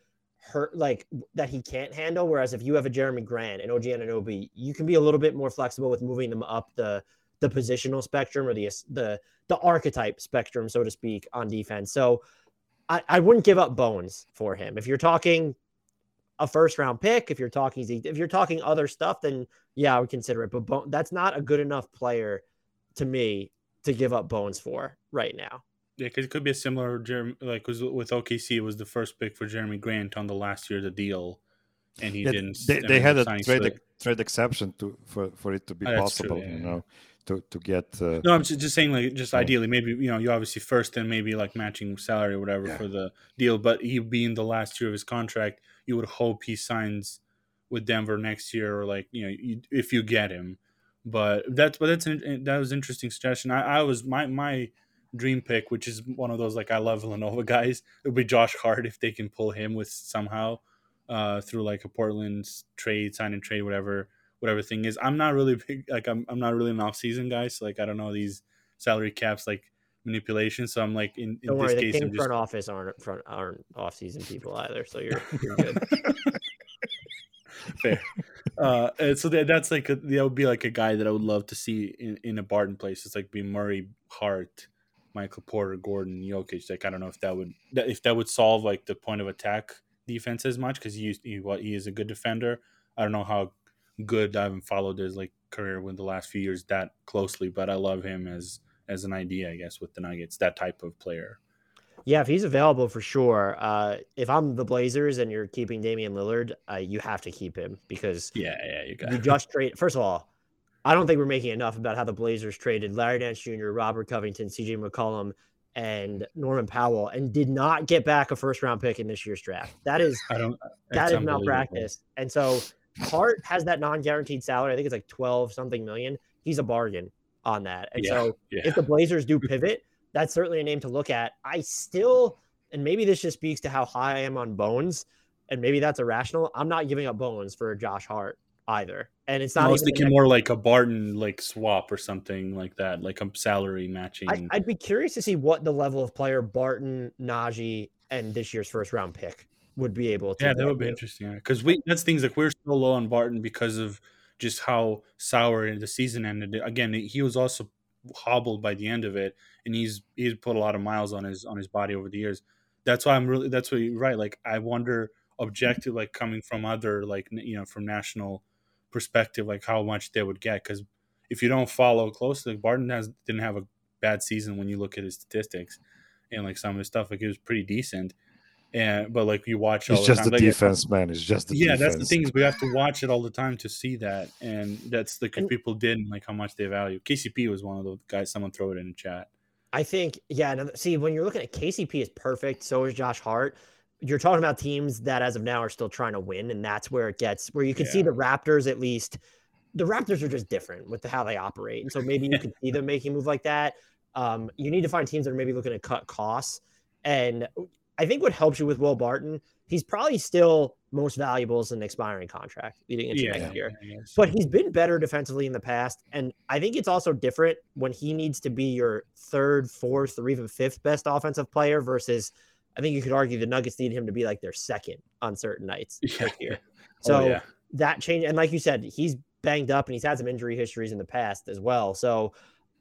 hurt, like that he can't handle. Whereas if you have a Jerami Grant and OG Anunoby, you can be a little bit more flexible with moving them up the the positional spectrum or the the the archetype spectrum, so to speak, on defense. So I, I wouldn't give up Bones for him. If you're talking a first round pick, if you're talking if you're talking other stuff, then yeah, I would consider it. But Bo- that's not a good enough player to me to give up Bones for right now. Yeah, because it could be a similar Jerami, like with OKC. It was the first pick for Jerami Grant on the last year of the deal, and he Yeah, didn't. They, they had a trade trade exception to for, for it to be Oh, that's true, possible, yeah, you yeah. know, to to get. Uh, No, I'm just, just saying, like, just ideally, maybe you know, you obviously first and maybe like matching salary or whatever for the deal. But he being the last year of his contract, you would hope he signs with Denver next year, or like you know, you, if you get him. But that's but that's an, that was an interesting suggestion. I, I was my my dream pick, which is one of those like I love Villanova guys. It would be Josh Hart if they can pull him with somehow uh, through like a Portland trade, sign and trade, whatever whatever thing is. I'm not really big like I'm I'm not really an off season guy, so like I don't know these salary caps like manipulation. So I'm like in, in Don't this worry, the case King I'm just front office aren't front aren't off season people either, so you're you're good. fair. uh, and so that, that's like a, that would be like a guy that I would love to see in, in a Barton place. It's like be Murray, Hart, Michael Porter, Gordon, Jokic. Like I don't know if that would that, if that would solve like the point of attack defense as much because he he what he is a good defender. I don't know how good I haven't followed his like career with the last few years that closely, but I love him as as an idea, I guess, with the Nuggets. That type of player. Yeah, if he's available for sure. Uh, if I'm the Blazers and you're keeping Damian Lillard, uh, you have to keep him because Yeah, yeah, you got you just trade. First of all, I don't think we're making enough about how the Blazers traded Larry Nance Jr., Robert Covington, CJ McCollum, and Norman Powell, and did not get back a first round pick in this year's draft. That is I don't. that is malpractice. And so Hart has that non guaranteed salary. I think it's like twelve something million. He's a bargain on that. And Yeah, so yeah. if the Blazers do pivot, that's certainly a name to look at. I still, and maybe this just speaks to how high I am on Bones, and maybe that's irrational. I'm not giving up Bones for Josh Hart either. And it's not I was thinking next- more like a Barton like swap or something like that, like a salary matching. I, I'd be curious to see what the level of player Barton, Nnaji, and this year's first round pick would be able to. yeah, that would be interesting. Because we that's things like we're so low on Barton because of just how sour the season ended. Again, he was also hobbled by the end of it, and he's he's put a lot of miles on his on his body over the years. That's why I'm really that's what you're right. Like I wonder objective, like coming from other like you know from national perspective, like how much they would get. Because if you don't follow closely, Barton has didn't have a bad season when you look at his statistics and like some of his stuff. Like it was pretty decent. And but like you watch all it's the just time, the like, defense, man. It's just the yeah, defense. that's the thing is we have to watch it all the time to see that, and that's like if people didn't like how much they value. KCP was one of the guys. Someone throw it in the chat. I think, yeah. See, when you're looking at KCP is perfect. So is Josh Hart. You're talking about teams that, as of now, are still trying to win, and that's where it gets where you can see the Raptors at least. The Raptors are just different with the, how they operate, and so maybe you could see them making a move like that. Um, you need to find teams that are maybe looking to cut costs, and I think what helps you with Will Barton, he's probably still most valuable as an expiring contract leading into Yeah, next year but he's been better defensively in the past. And I think it's also different when he needs to be your third, fourth, or even fifth best offensive player versus I think you could argue the Nuggets need him to be like their second on certain nights Yeah, year. So oh, yeah. that change, and like you said, he's banged up and he's had some injury histories in the past as well. So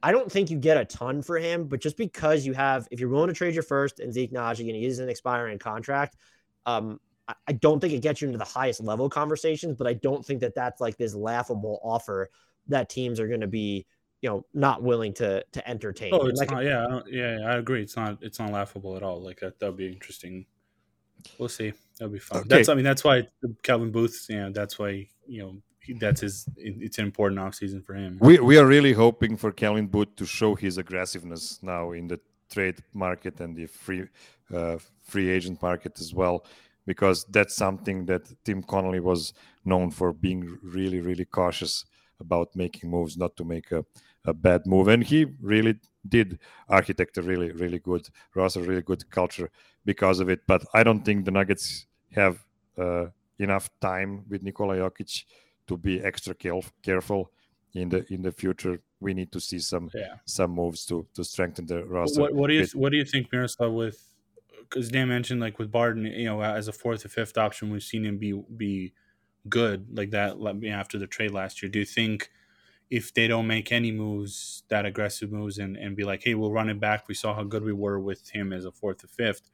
I don't think you get a ton for him, but just because you have, if you're willing to trade your first and Zeke Nnaji and he is an expiring contract, um, I- I don't think it gets you into the highest level conversations, but I don't think that that's like this laughable offer that teams are going to be, you know, not willing to to entertain. Oh, it's like, not. Yeah, I yeah, I agree. It's not. It's not laughable at all. Like that. That'd be interesting. We'll see. That'll be fun. Okay. That's. I mean, that's why Calvin Booth. Yeah, that's why you know he, that's his. It's an important off season for him. We we are really hoping for Calvin Booth to show his aggressiveness now in the trade market and the free uh, free agent market as well, because that's something that Tim Connelly was known for being really really cautious about making moves, not to make a, a bad move, and he really did architect a really really good roster, really good culture because of it. But I don't think the Nuggets have uh, enough time with Nikola Jokic to be extra caref- careful in the in the future. We need to see some Yeah. some moves to to strengthen the roster. What, what do you. What do you think, Miroslav? With because Dan mentioned like with Barton, you know, as a fourth or fifth option, we've seen him be be good like that like, after the trade last year. Do you think if they don't make any moves, that aggressive moves, and, and be like, hey, we'll run it back. We saw how good we were with him as a fourth or fifth.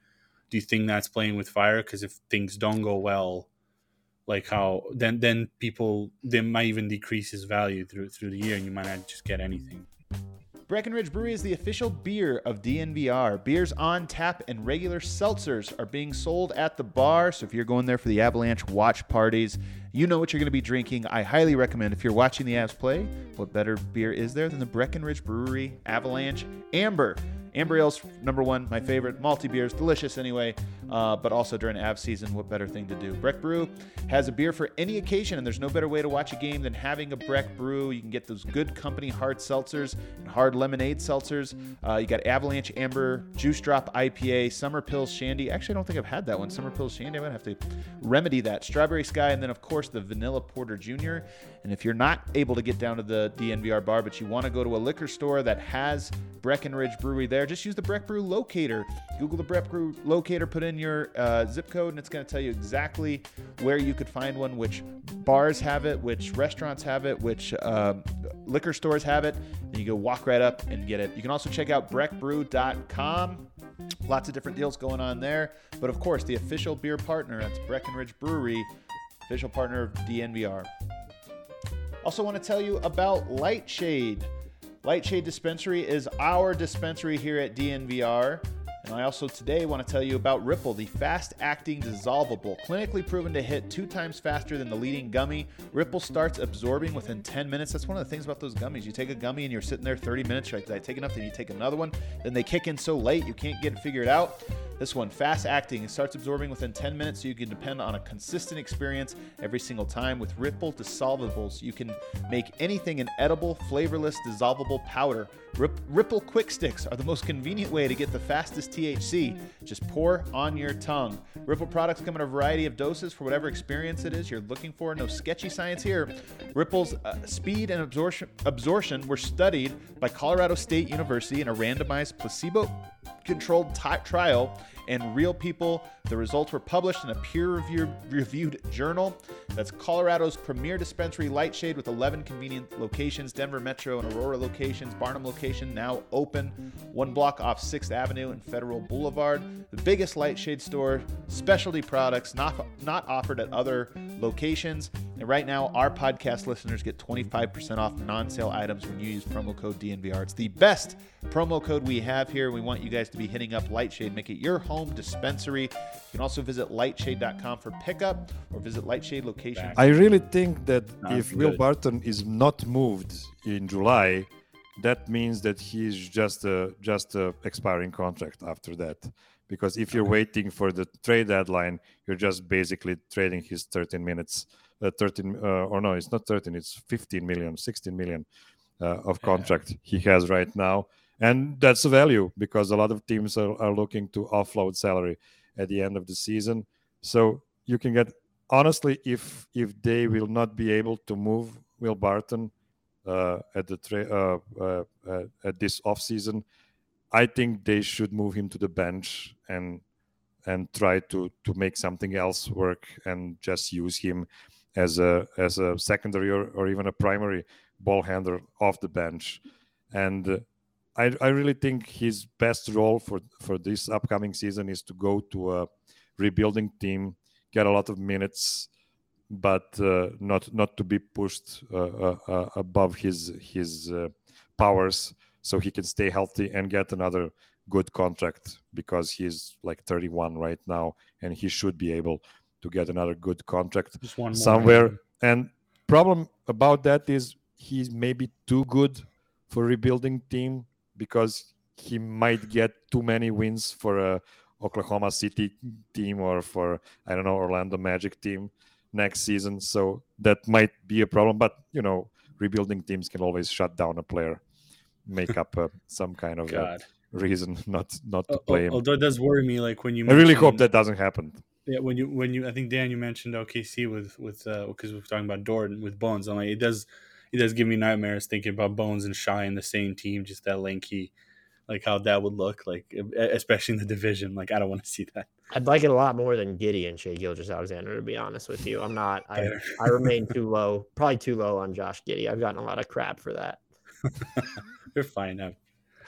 Do you think that's playing with fire? Because if things don't go well, like how then then people they might even decrease his value through through the year, and you might not just get anything. Breckenridge Brewery is the official beer of DNVR. Beers on tap and regular seltzers are being sold at the bar. So if you're going there for the Avalanche watch parties, you know what you're going to be drinking. I highly recommend if you're watching the Avs play, what better beer is there than the Breckenridge Brewery Avalanche Amber? Amber Ale's number one, my favorite. Malty beers, delicious anyway. Uh, but also during Av season, what better thing to do? Breck Brew has a beer for any occasion, and there's no better way to watch a game than having a Breck Brew. You can get those good company hard seltzers and hard lemonade seltzers. Uh, you got Avalanche Amber, Juice Drop IPA, Summer Pills Shandy. Actually, I don't think I've had that one. Summer Pills Shandy. I might have to remedy that. Strawberry Sky, and then of course the Vanilla Porter Jr. And if you're not able to get down to the DNVR bar, but you want to go to a liquor store that has Breckenridge Brewery there, just use the Breck Brew locator. Google the Breck Brew locator, put in your uh, zip code, and it's going to tell you exactly where you could find one, which bars have it, which restaurants have it, which uh, liquor stores have it. And you go walk right up and get it. You can also check out breckbrew.com. Lots of different deals going on there. But of course, the official beer partner, that's Breckenridge Brewery, official partner of DNVR. Also, want to tell you about Lightshade. Lightshade Dispensary is our dispensary here at DNVR. And I also today want to tell you about Ripple, the fast acting dissolvable, clinically proven to hit two times faster than the leading gummy. Ripple starts absorbing within 10 minutes. That's one of the things about those gummies. You take a gummy and you're sitting there 30 minutes, right? Did I take enough? Then you take another one. Then they kick in so late you can't get it figured out. This one, fast acting, it starts absorbing within 10 minutes, so you can depend on a consistent experience every single time. With Ripple Dissolvables, you can make anything an edible, flavorless, dissolvable powder. Rip- Ripple Quick Sticks are the most convenient way to get the fastest THC. Just pour on your tongue. Ripple products come in a variety of doses for whatever experience it is you're looking for. No sketchy science here. Ripple's uh, speed and absorption, absorption were studied by Colorado State University in a randomized placebo controlled t- trial and real people. The results were published in a peer reviewed journal. That's Colorado's premier dispensary, Lightshade, with 11 convenient locations Denver Metro and Aurora locations, Barnum location now open, one block off 6th Avenue and Federal Boulevard. The biggest Lightshade store, specialty products not, not offered at other locations. And right now, our podcast listeners get 25% off non sale items when you use promo code DNVR. It's the best promo code we have here. We want you guys to be hitting up Lightshade, make it your home dispensary. You can also visit lightshade.com for pickup or visit Lightshade location. I really think that if good. Will Barton is not moved in July, that means that he's just a just a expiring contract after that. Because if you're waiting for the trade deadline, you're just basically trading his 13 minutes, uh, 13 uh, or no, it's not 13, it's 15 million, 16 million uh, of contract he has right now. And that's a value because a lot of teams are, are looking to offload salary at the end of the season. So you can get honestly if if they will not be able to move will barton uh, at the tra- uh, uh, uh at this off season i think they should move him to the bench and and try to to make something else work and just use him as a as a secondary or, or even a primary ball handler off the bench. And I, I really think his best role for, for this upcoming season is to go to a rebuilding team, get a lot of minutes, but uh, not not to be pushed uh, uh, uh above his his uh, powers, so he can stay healthy and get another good contract because he's like 31 right now, and he should be able to get another good contract somewhere. And problem about that is he's maybe too good for rebuilding team because he might get too many wins for a Oklahoma City team or for I don't know Orlando Magic team next season. So that might be a problem. But you know, rebuilding teams can always shut down a player, make up uh, some kind of reason not not to play him. Although it does worry me, like when you. I really hope that doesn't happen. Yeah, when you when you I think Dan you mentioned OKC with with because uh, we are talking about Dort with Bones. I'm like it does it does give me nightmares thinking about Bones and Shai in the same team, just that lanky like how that would look like, especially in the division. Like I don't want to see that. I'd like it a lot more than Giddey and Shai Gilgeous-Alexander, to be honest with you. I'm not. I, I remain too low, probably too low on Josh Giddey. I've gotten a lot of crap for that. You're fine. now.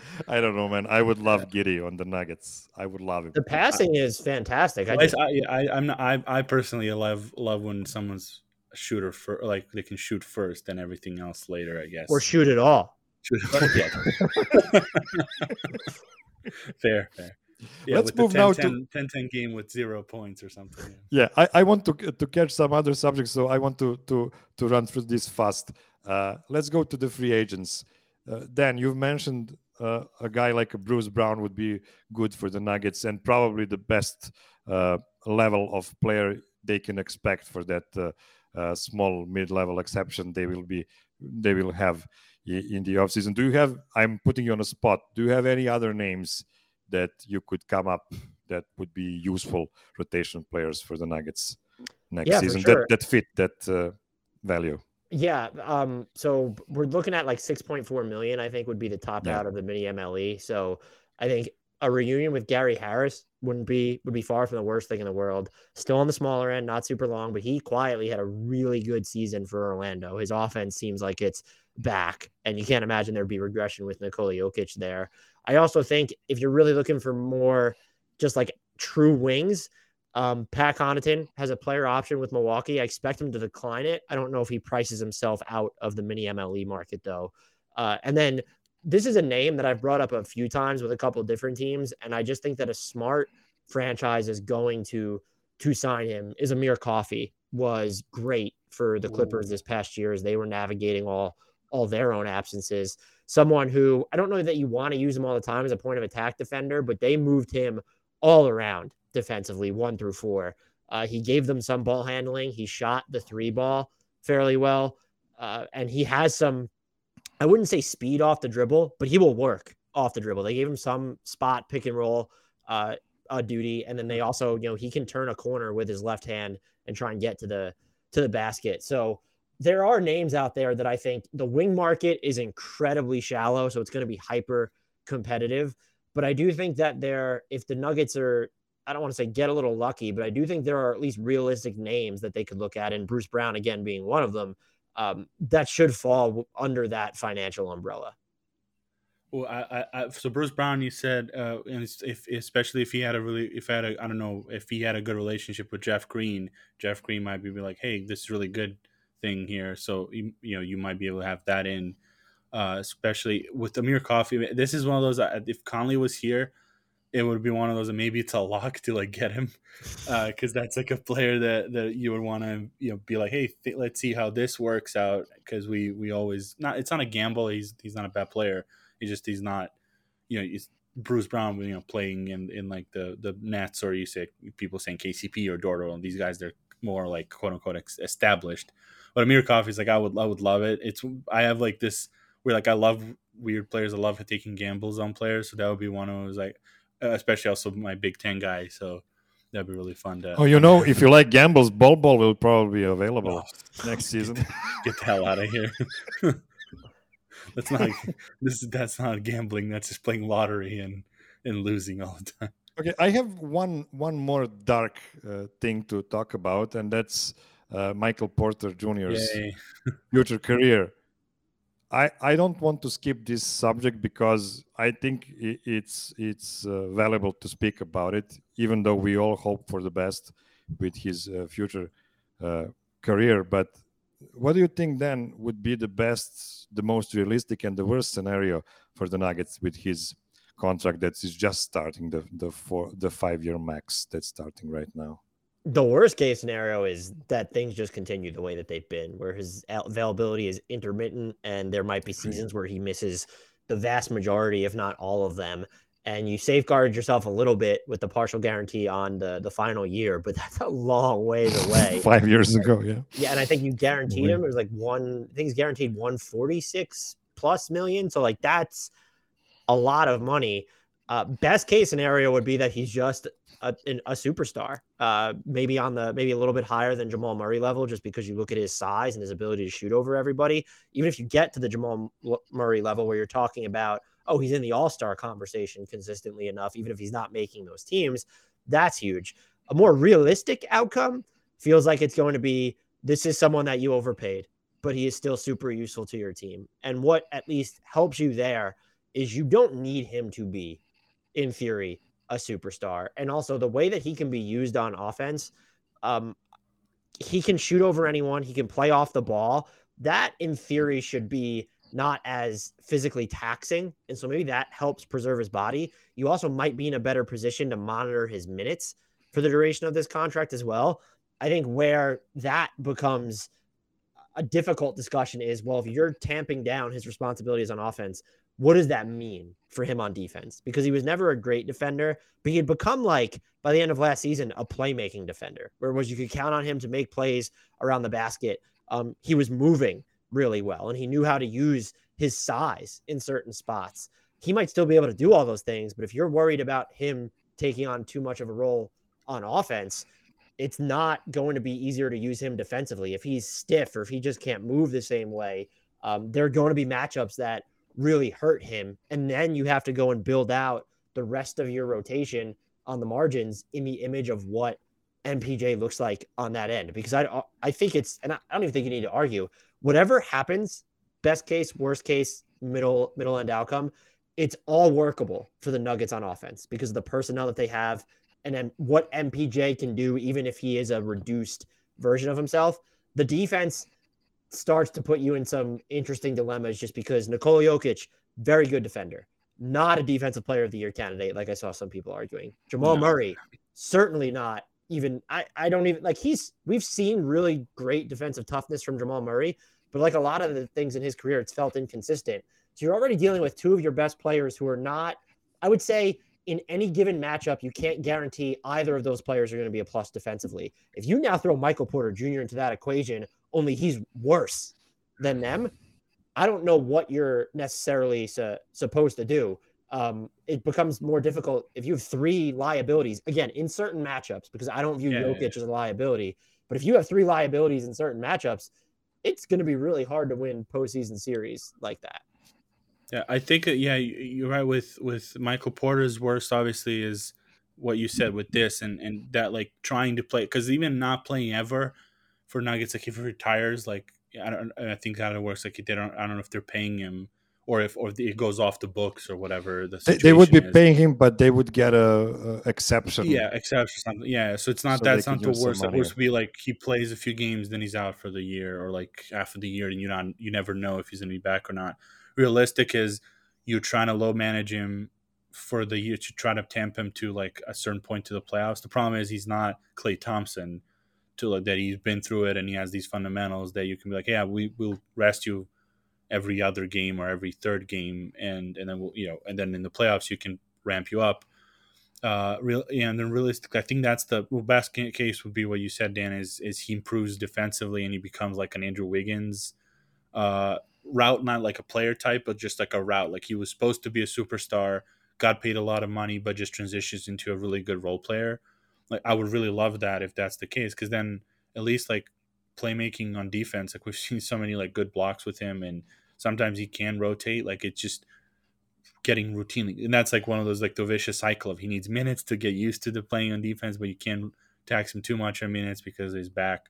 I don't know, man. I would love Giddey on the Nuggets. I would love him. The passing is fantastic. I, I, just, I, I I'm not. I, I personally love love when someone's a shooter for like they can shoot first and everything else later. I guess or shoot it all. Shoot yeah. fair, fair. Yeah, Let's with move the 10, now 10, 10, 10 game with zero points or something. Yeah, I, I want to to catch some other subjects, so I want to to to run through this fast. Uh, let's go to the free agents. Uh, Dan, you've mentioned uh, a guy like Bruce Brown would be good for the Nuggets and probably the best uh, level of player they can expect for that uh, uh, small mid-level exception they will be they will have in the offseason. Do you have? I'm putting you on a spot. Do you have any other names that you could come up that would be useful rotation players for the Nuggets next Yeah, season sure. that that fit that uh, value? Yeah. Um, so we're looking at like 6.4 million, I think would be the top Yeah. out of the mini MLE. So I think a reunion with Gary Harris wouldn't be would be far from the worst thing in the world. Still on the smaller end, not super long, but he quietly had a really good season for Orlando. His offense seems like it's back, and you can't imagine there'd be regression with Nikola Jokic there. I also think if you're really looking for more just like true wings, um, Pat Connaughton has a player option with Milwaukee. I expect him to decline it. I don't know if he prices himself out of the mini MLE market though. Uh, and then this is a name that I've brought up a few times with a couple different teams, and I just think that a smart franchise is going to to sign him. Is Amir Coffey was great for the Clippers this past year as they were navigating all all their own absences. Someone who I don't know that you want to use him all the time as a point of attack defender, but they moved him all around defensively, one through four. Uh, he gave them some ball handling. He shot the three ball fairly well, uh, and he has some. I wouldn't say speed off the dribble, but he will work off the dribble. They gave him some spot pick and roll uh, duty, and then they also, you know, he can turn a corner with his left hand and try and get to the to the basket. So there are names out there that I think the wing market is incredibly shallow, so it's going to be hyper competitive. But I do think that there, if the Nuggets are, I don't want to say get a little lucky, but I do think there are at least realistic names that they could look at, and Bruce Brown again being one of them. Um, that should fall under that financial umbrella. Well, I, I, so Bruce Brown, you said, uh, and if especially if he had a really, if had a, I don't know, if he had a good relationship with Jeff Green, Jeff Green might be like, hey, this is really good thing here. So you, you know, you might be able to have that in, uh, especially with Amir Coffey. This is one of those. uh, If Conley was here, it would be one of those. Maybe it's a lock to like get him, because that's like a player that that you would want to you know be like, hey, th- let's see how this works out. Because we we always not. It's not a gamble. He's he's not a bad player. He just he's not, you know, he's Bruce Brown, you know, playing in, in like the the Nets or you say people saying KCP or Dordo, and these guys they're more like quote unquote established. But Amir Coffey's like I would I would love it. It's I have like this where like I love weird players. I love taking gambles on players, so that would be one of those like, uh, especially also my Big Ten guy. So that'd be really fun to Oh, you know, if you like gambles, Bol Bol will probably be available next season. get the hell out of here. that's not this. That's not gambling. That's just playing lottery and and losing all the time. Okay, I have one one more dark uh, thing to talk about, and that's uh, Michael Porter Jr.'s Yay. future career. I I don't want to skip this subject because I think it's it's uh, valuable to speak about it, even though we all hope for the best with his uh, future uh, career. But what do you think then would be the best, the most realistic, and the worst scenario for the Nuggets with his contract that is just starting the the four the five year max that's starting right now? The worst case scenario is that things just continue the way that they've been, where his availability is intermittent, and there might be seasons where he misses the vast majority, if not all of them. And you safeguard yourself a little bit with the partial guarantee on the the final year, but that's a long ways away. Five years ago, yeah. Yeah, and I think you guaranteed him. It was like one. I think he's guaranteed one forty six plus million. So like that's a lot of money. Uh, best case scenario would be that he's just a, a superstar, uh, maybe on the maybe a little bit higher than Jamal Murray level, just because you look at his size and his ability to shoot over everybody. Even if you get to the Jamal Murray level, where you're talking about oh, he's in the all star conversation consistently enough, even if he's not making those teams. That's huge. A more realistic outcome feels like it's going to be this is someone that you overpaid, but he is still super useful to your team. And what at least helps you there is you don't need him to be, in theory, a superstar. And also the way that he can be used on offense, um, he can shoot over anyone, he can play off the ball. That, in theory, should be not as physically taxing. And so maybe that helps preserve his body. You also might be in a better position to monitor his minutes for the duration of this contract as well. I think where that becomes a difficult discussion is well, if you're tamping down his responsibilities on offense, what does that mean for him on defense? Because he was never a great defender, but he had become like by the end of last season a playmaking defender, where was you could count on him to make plays around the basket. Um, he was moving really well, and he knew how to use his size in certain spots. He might still be able to do all those things, but if you're worried about him taking on too much of a role on offense, it's not going to be easier to use him defensively. If he's stiff or if he just can't move the same way, um, there are going to be matchups that really hurt him. And then you have to go and build out the rest of your rotation on the margins in the image of what MPJ looks like on that end. Because I, I think it's, and I don't even think you need to argue, whatever happens, best case, worst case, middle, middle end outcome, it's all workable for the Nuggets on offense because of the personnel that they have and then what MPJ can do, even if he is a reduced version of himself. The defense starts to put you in some interesting dilemmas just because Nikola Jokic, very good defender, not a defensive player of the year candidate, like I saw some people arguing. Jamal no. Murray, certainly not even I, I don't even like he's we've seen really great defensive toughness from Jamal Murray, but like a lot of the things in his career, it's felt inconsistent. So you're already dealing with two of your best players who are not, I would say, in any given matchup, you can't guarantee either of those players are going to be a plus defensively. If you now throw Michael Porter Jr. into that equation, only he's worse than them. I don't know what you're necessarily su- supposed to do. Um, it becomes more difficult if you have three liabilities again in certain matchups because I don't view yeah, Jokic yeah. as a liability. But if you have three liabilities in certain matchups, it's going to be really hard to win postseason series like that. Yeah, I think uh, yeah, you're right. With with Michael Porter's worst, obviously, is what you said with this, and and that like trying to play because even not playing ever for Nuggets, like if he retires, like I don't, I think how it works. Like they don't, I don't know if they're paying him or if or it goes off the books or whatever. The they, they, would be is. paying him, but they would get a, a exception. Yeah, exception. Something. Yeah, so it's not so that's not the worst. It would be like he plays a few games, then he's out for the year, or like after the year, and you not you never know if he's gonna be back or not realistic is you're trying to low manage him for the year to try to tamp him to like a certain point to the playoffs. The problem is he's not Klay Thompson to like that he's been through it and he has these fundamentals that you can be like, yeah, we will rest you every other game or every third game, and and then we'll, you know, and then in the playoffs you can ramp you up. Uh, real and then realistically, I think that's the well, best case would be what you said, Dan. Is is he improves defensively and he becomes like an Andrew Wiggins uh, route, not like a player type, but just like a route. Like he was supposed to be a superstar, got paid a lot of money, but just transitions into a really good role player. Like I would really love that if that's the case, because then at least like playmaking on defense, like we've seen so many like good blocks with him, and sometimes he can rotate. Like it's just getting routinely, and that's like one of those like the vicious cycle of he needs minutes to get used to the playing on defense, but you can't tax him too much on minutes because he's back.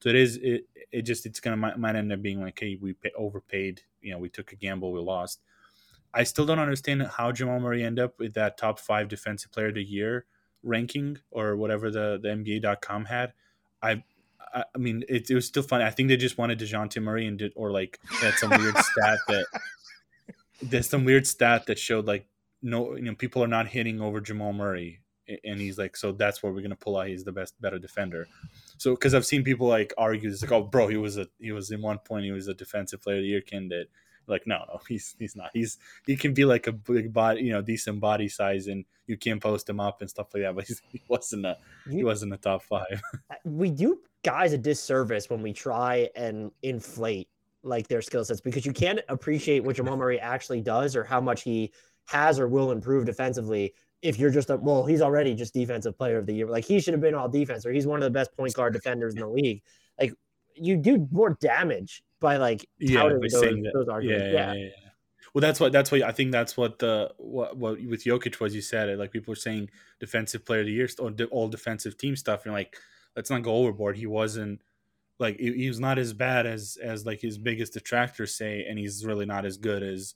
So it is it it just it's gonna might, might end up being like hey we pay, overpaid you know we took a gamble we lost. I still don't understand how Jamal Murray ended up with that top five defensive player of the year ranking or whatever the the NBA.com had. I I, mean it, it was still funny. I think they just wanted Dejounte Murray and did or like had some weird stat that there's some weird stat that showed like no you know people are not hitting over Jamal Murray and he's like so that's where we're gonna pull out he's the best better defender so because I've seen people like argue, it's like, oh, bro, he was a he was in one point he was a defensive player of the year candidate. Like, no, no, he's he's not. He's he can be like a big body, you know, decent body size, and you can post him up and stuff like that. But he wasn't a he wasn't a top five. Uh, we do guys a disservice when we try and inflate like their skill sets because you can't appreciate what Jamal Murray actually does or how much he has or will improve defensively if you're just a well, he's already just defensive player of the year. Like he should have been all defense, or he's one of the best point guard defenders in the league. Like you do more damage by like yeah, those, those, arguments. Yeah, yeah. yeah, Well, that's what that's what I think. That's what the what what with Jokic was. You said it like people are saying defensive player of the year or all defensive team stuff. And like, let's not go overboard. He wasn't like he was not as bad as as like his biggest detractors say, and he's really not as good as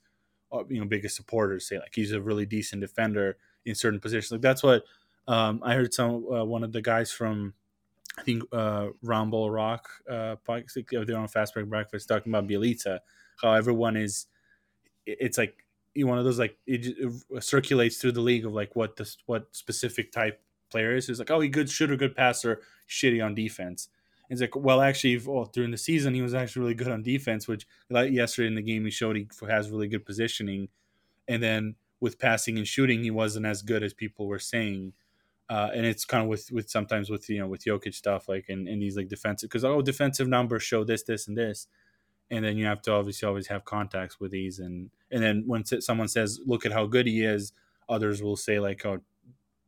uh, you know biggest supporters say. Like he's a really decent defender in certain positions. Like that's what um, I heard. Some uh, one of the guys from I think uh, Rumble Rock uh, they're on Fast Break Breakfast talking about Bjelica, how everyone is. It's like one of those like it, it, circulates through the league of like what this what specific type player is. It's like oh he good shooter, good passer, shitty on defense. It's like well actually well, during the season he was actually really good on defense, which like yesterday in the game he showed he has really good positioning, and then with passing and shooting he wasn't as good as people were saying uh, and it's kind of with with sometimes with you know with Jokic stuff like in, in these like defensive because oh defensive numbers show this this and this, and then you have to obviously always have contacts with these and and then when someone says look at how good he is, others will say like oh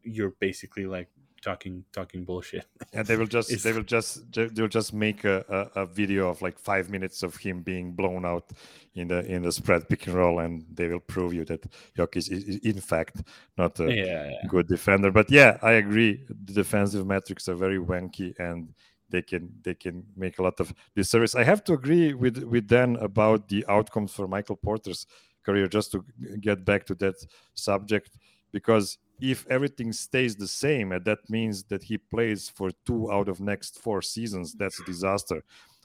you're basically like talking talking bullshit. And they will just it's, they will just they'll just make a, a, a, video of like five minutes of him being blown out in the in the spread pick and roll, and they will prove you that Jokic is, is in fact not a yeah, yeah. good defender. But yeah, I agree. The defensive metrics are very wanky and they can they can make a lot of disservice. I have to agree with with Dan about the outcomes for Michael Porter's career. Just to get back to that subject, because if everything stays the same, and that means that he plays for two out of next four seasons, that's a disaster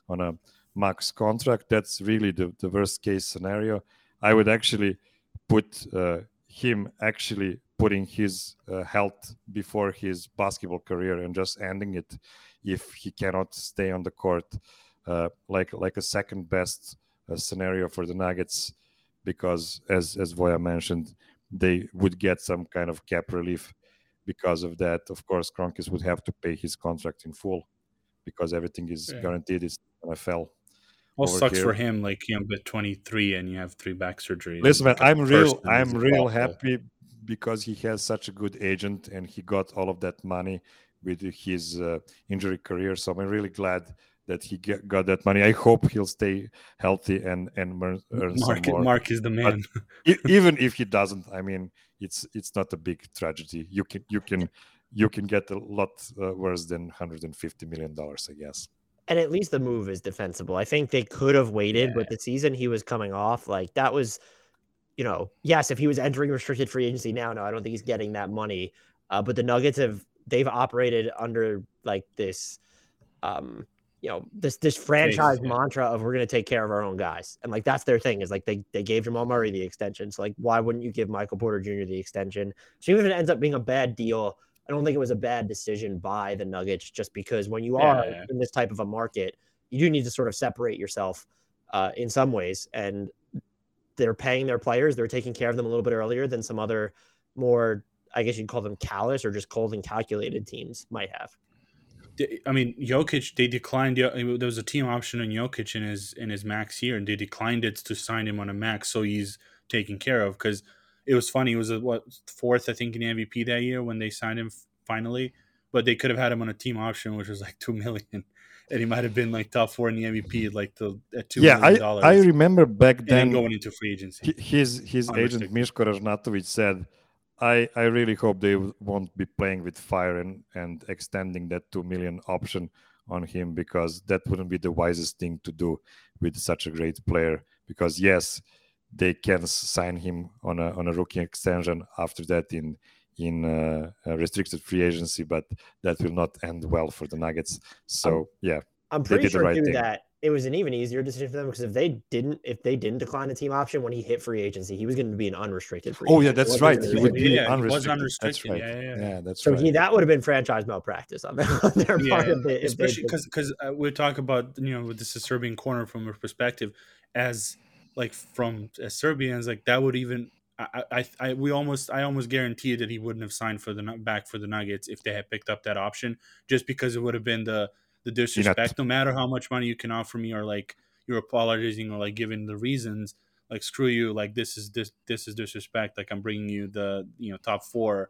on a max contract. That's really the, the worst case scenario. I would actually put uh, him actually putting his uh, health before his basketball career and just ending it if he cannot stay on the court, uh, like like a second best uh, scenario for the Nuggets, because as as Voja mentioned, they would get some kind of cap relief because of that. Of course, Kroenkes would have to pay his contract in full because everything is yeah. guaranteed. It's NFL. Well, sucks here. for him. Like you know, but 23 and you have three back surgeries. Listen, man, I'm real. I'm real happy because he has such a good agent and he got all of that money with his uh, injury career. So I'm really glad that he get, got that money. I hope he'll stay healthy and and earn Mark, some more. Mark is the man. even if he doesn't, I mean, it's it's not a big tragedy. You can you can you can get a lot uh, worse than 150 million dollars, I guess. And at least the move is defensible. I think they could have waited, yeah. but the season he was coming off, like that was, you know, yes, if he was entering restricted free agency now, no, I don't think he's getting that money. Uh, but the Nuggets have they've operated under like this um you know this this franchise yeah. mantra of we're going to take care of our own guys and like that's their thing is like they they gave Jamal Murray the extension so like why wouldn't you give Michael Porter Jr. the extension so even if it ends up being a bad deal I don't think it was a bad decision by the Nuggets just because when you are yeah. in this type of a market you do need to sort of separate yourself uh, in some ways and they're paying their players they're taking care of them a little bit earlier than some other more I guess you'd call them callous or just cold and calculated teams might have. I mean, Jokic. They declined. There was a team option on Jokic in his in his max year, and they declined it to sign him on a max, so he's taken care of. Because it was funny. It was a, what fourth, I think, in the MVP that year when they signed him finally. But they could have had him on a team option, which was like two million, and he might have been like top four in the MVP, like the at two yeah, I, I remember back then going into free agency. His his agent Miško Ražnatović said I, I really hope they won't be playing with fire and, and extending that 2 million option on him because that wouldn't be the wisest thing to do with such a great player. Because, yes, they can sign him on a, on a rookie extension after that in in uh, restricted free agency, but that will not end well for the Nuggets. So, yeah, I'm pretty sure right that it was an even easier decision for them because if they didn't if they didn't decline the team option when he hit free agency, he was going to be an unrestricted free. Oh yeah, that's right. He would be yeah, unrestricted. unrestricted. That's right. Yeah, yeah, yeah. that's so right. he that would have been franchise malpractice on their, on their yeah, part of it. Especially because because uh, we talk about you know with the Serbian corner from a perspective as like from as Serbians like that would even I, I, I, we almost, I almost guarantee that he wouldn't have signed for the back for the Nuggets if they had picked up that option, just because it would have been the the disrespect. No matter how much money you can offer me, or like you're apologizing or like giving the reasons like screw you like this is this this is disrespect like i'm bringing you the you know top four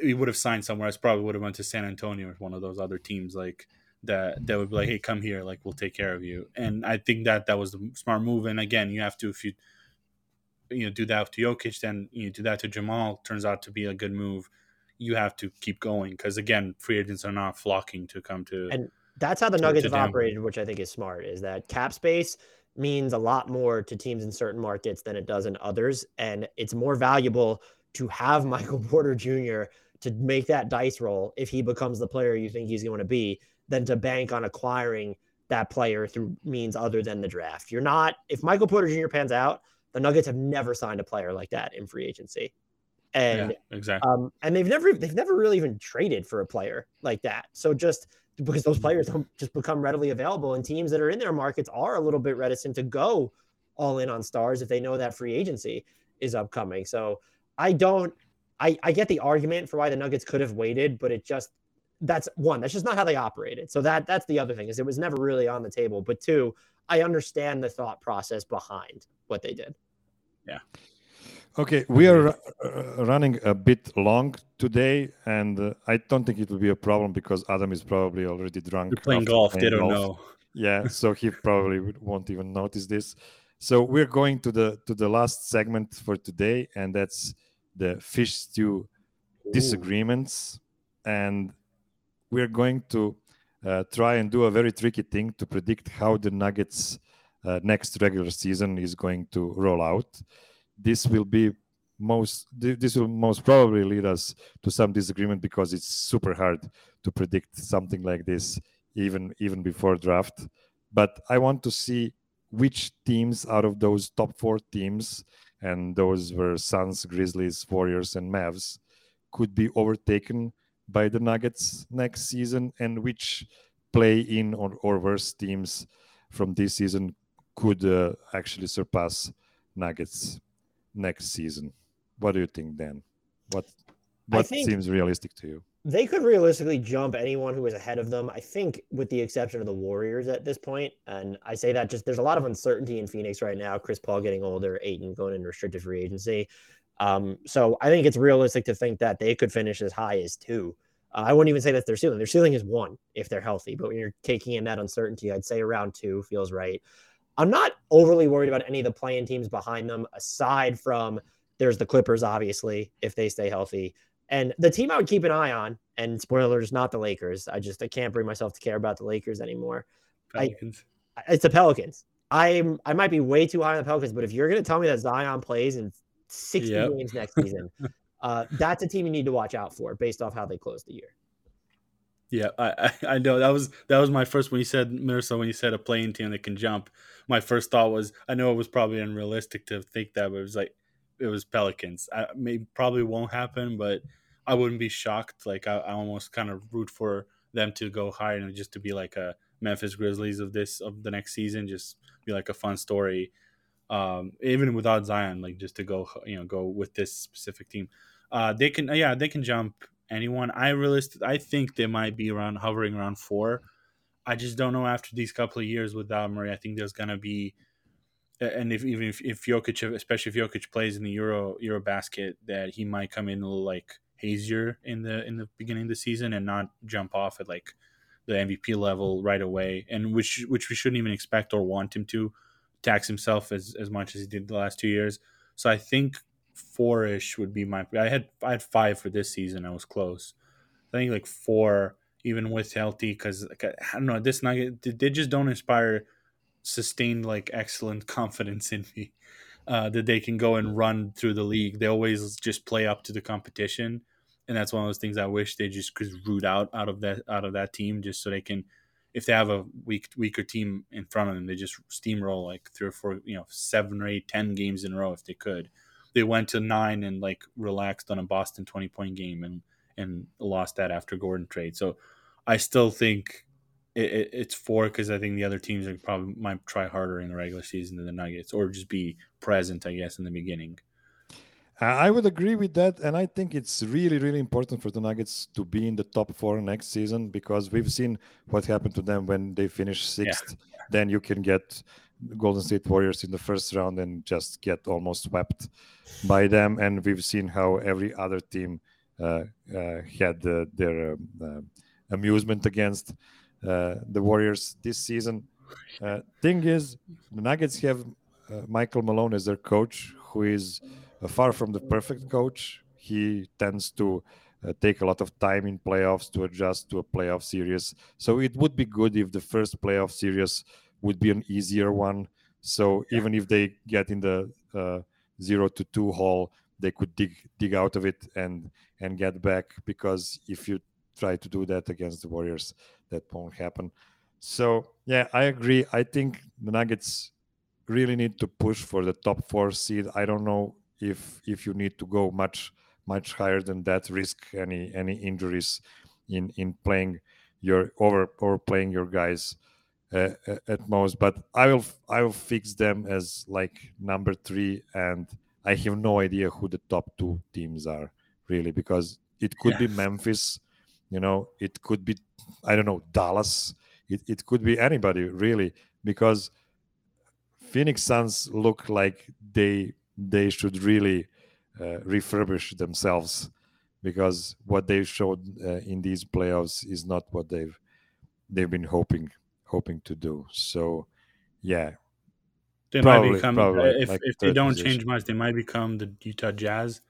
he would have signed somewhere else probably would have went to san antonio or one of those other teams like that that would be like hey come here like we'll take care of you and i think that that was the smart move and again you have to if you you know do that to Jokic, then you know, do that to Jamal. Turns out to be a good move. You have to keep going because again, free agents are not flocking to come to. And that's how the Nuggets have operated, which I think is smart. Is that cap space means a lot more to teams in certain markets than it does in others, and it's more valuable to have Michael Porter Jr. to make that dice roll if he becomes the player you think he's going to be, than to bank on acquiring that player through means other than the draft. You're not if Michael Porter Jr. pans out, the Nuggets have never signed a player like that in free agency. And yeah, exactly. Um, and they've never they've never really even traded for a player like that. So just because those players don't just become readily available and teams that are in their markets are a little bit reticent to go all in on stars if they know that free agency is upcoming. So I don't I, I get the argument for why the Nuggets could have waited, but it just that's one, that's just not how they operated. So that that's the other thing is it was never really on the table. But two, I understand the thought process behind what they did. Yeah. Okay, we are uh, running a bit long today, and uh, I don't think it will be a problem because Adam is probably already drunk. You're playing golf, playing they don't golf. know. Yeah, so he probably won't even notice this. So we're going to the to the last segment for today, and that's the fish stew Ooh. disagreements, and we're going to uh, try and do a very tricky thing to predict how the Nuggets' uh, next regular season is going to roll out this will be most this will most probably lead us to some disagreement because it's super hard to predict something like this even even before draft. But i want to see which teams out of those top four teams and those were suns grizzlies warriors and mavs could be overtaken by the nuggets next season and which play in or, or worse teams from this season could uh, actually surpass nuggets next season. What do you think, Dan? What what seems realistic to you? They could realistically jump anyone who is ahead of them. I think, with the exception of the Warriors at this point, and I say that just there's a lot of uncertainty in Phoenix right now. Chris Paul getting older, Ayton going into restricted free agency. Um, so I think it's realistic to think that they could finish as high as two. Uh, I wouldn't even say that's their ceiling. Their ceiling is one if they're healthy. But when you're taking in that uncertainty, I'd say around two feels right. I'm not overly worried about any of the playing teams behind them, aside from there's the Clippers, obviously, if they stay healthy. And the team I would keep an eye on, and spoilers, not the Lakers. I just I can't bring myself to care about the Lakers anymore. Pelicans. I, it's the Pelicans. I'm I might be way too high on the Pelicans, but if you're gonna tell me that Zion plays in 60 yep. games next season, uh, that's a team you need to watch out for based off how they closed the year. Yeah, I, I know that was that was my first when you said Mirsa when you said a playing team that can jump. My first thought was I know it was probably unrealistic to think that, but it was like it was Pelicans. I may probably won't happen, but I wouldn't be shocked. Like I, I almost kind of root for them to go higher and just to be like a Memphis Grizzlies of this of the next season, just be like a fun story. Um, even without Zion, like just to go, you know, go with this specific team. Uh, they can, yeah, they can jump anyone. I realistic, I think they might be around hovering around four. I just don't know after these couple of years without Murray. I think there's gonna be, and if even if, if Jokic, especially if Jokic plays in the Euro Euro basket, that he might come in a little like hazier in the in the beginning of the season and not jump off at like the MVP level right away, and which which we shouldn't even expect or want him to tax himself as as much as he did the last two years. So I think four ish would be my. I had I had five for this season. I was close. I think like four, even with healthy, because like, I don't know. This nugget they just don't inspire sustained like excellent confidence in me uh, that they can go and run through the league. They always just play up to the competition, and that's one of those things I wish they just could root out out of that out of that team just so they can. If they have a weak weaker team in front of them, they just steamroll like three or four, you know, seven or eight, ten games in a row if they could they went to nine and like relaxed on a Boston 20 point game and and lost that after Gordon trade. So I still think it, it, it's four because I think the other teams are probably might try harder in the regular season than the Nuggets or just be present, I guess, in the beginning. I would agree with that, and I think it's really, really important for the Nuggets to be in the top four next season because we've seen what happened to them when they finish sixth. Yeah. Then you can get Golden State Warriors in the first round and just get almost swept by them. And we've seen how every other team uh, uh, had uh, their um, uh, amusement against uh, the Warriors this season. Uh, thing is, the Nuggets have Michael Malone as their coach, who is uh, far from the perfect coach. He tends to uh, take a lot of time in playoffs to adjust to a playoff series. So it would be good if the first playoff series would be an easier one. So yeah. even if they get in the uh, zero to two hole, they could dig dig out of it and and get back. Because if you try to do that against the Warriors, that won't happen. So yeah, I agree. I think the Nuggets really need to push for the top four seed. I don't know if if you need to go much much higher than that, risk any any injuries in in playing your over or playing your guys uh, at most. But I will I will fix them as like number three, and I have no idea who the top two teams are really because it could yeah. be Memphis, you know, it could be I don't know Dallas, it it could be anybody really because Phoenix Suns look like they they should really uh, refurbish themselves because what they've showed uh, in these playoffs is not what they've they've been hoping hoping to do. So, yeah, they probably, might become probably, if like if they don't position. change much, they might become the Utah Jazz.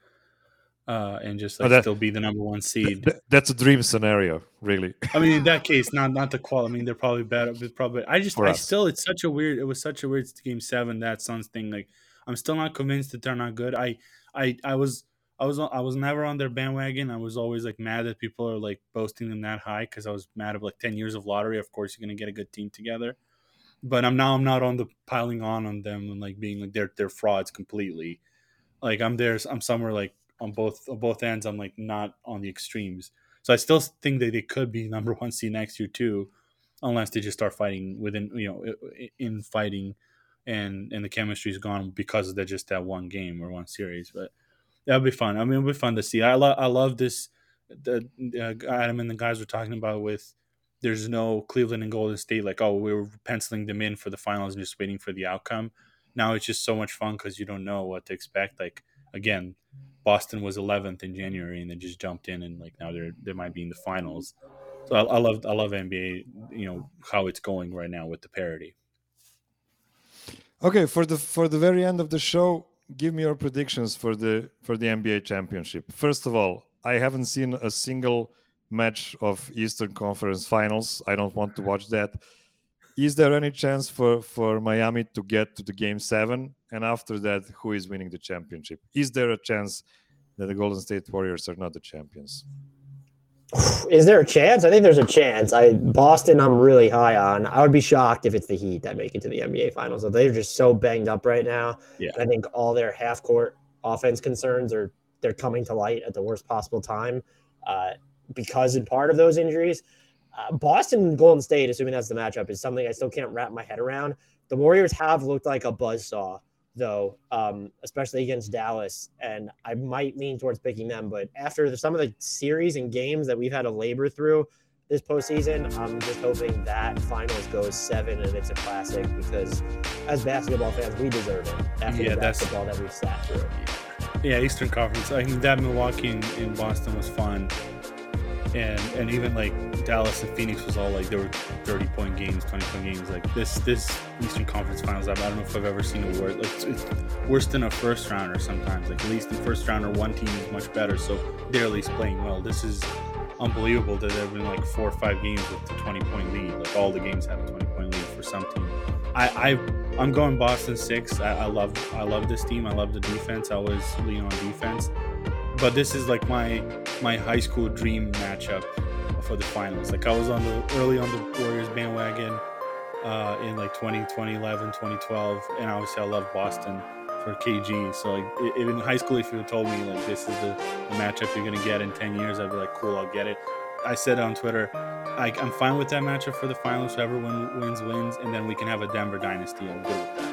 Uh, and just like oh, that, still be the number one seed. Th- that's a dream scenario, really. I mean, in that case, not not the qual. I mean, they're probably better. Probably, I just, For I us. still, it's such a weird. It was such a weird game seven that Suns thing. Like, I'm still not convinced that they're not good. I I I was I was I was never on their bandwagon. I was always like mad that people are like boasting them that high because I was mad of like ten years of lottery. Of course, you're gonna get a good team together, but I'm now I'm not on the piling on on them and like being like they're they're frauds completely. Like I'm there. I'm somewhere like on both on both ends. I'm like not on the extremes. So I still think that they could be number one seed next year too, unless they just start fighting within you know in fighting and and the chemistry is gone because they're just that one game or one series. But that'll be fun. I mean, it'll be fun to see. I love I love this. The uh, Adam and the guys were talking about with there's no Cleveland and Golden State like oh we were penciling them in for the finals and just waiting for the outcome. Now it's just so much fun because you don't know what to expect. Like again, Boston was 11th in January and they just jumped in and like now they're they might be in the finals. So I, I love I love NBA. You know how it's going right now with the parity. Okay, for the for the very end of the show, give me your predictions for the for the NBA championship. First of all, I haven't seen a single match of Eastern Conference Finals. I don't want to watch that. Is there any chance for for Miami to get to the game 7 and after that who is winning the championship? Is there a chance that the Golden State Warriors are not the champions? Is there a chance? I think there's a chance. I Boston, I'm really high on. I would be shocked if it's the Heat that make it to the NBA Finals. They're just so banged up right now. Yeah, I think all their half court offense concerns are they're coming to light at the worst possible time uh, because in part of those injuries. Uh, Boston Golden State, assuming that's the matchup, is something I still can't wrap my head around. The Warriors have looked like a buzz saw though, um, especially against Dallas. And I might lean towards picking them. But after some of the series and games that we've had to labor through this postseason, I'm just hoping that finals goes seven and it's a classic because as basketball fans, we deserve it after yeah, the basketball that we've sat through. Yeah, Eastern Conference. I mean, that Milwaukee in Boston was fun and and even like Dallas and Phoenix was all like there were 30 point games, 20 point games. Like this this Eastern Conference Finals, I don't know if I've ever seen a worse. Like it's, it's worse than a first rounder sometimes. Like at least in first rounder, one team is much better, so they're at least playing well. This is unbelievable that there have been like four or five games with the 20 point lead. Like all the games have a 20 point lead for some team. I, I I'm going Boston six. I, I love I love this team. I love the defense. I always lean on defense but this is like my my high school dream matchup for the finals. Like I was on the early on the Warriors bandwagon uh, in like 20, 2011, 2012, and obviously I love Boston for KG. So like in high school, if you told me like this is the, the, matchup you're gonna get in 10 years, I'd be like, cool, I'll get it. I said on Twitter, I, am fine with that matchup for the finals. Whoever win, wins wins, and then we can have a Denver dynasty. I'm good with that.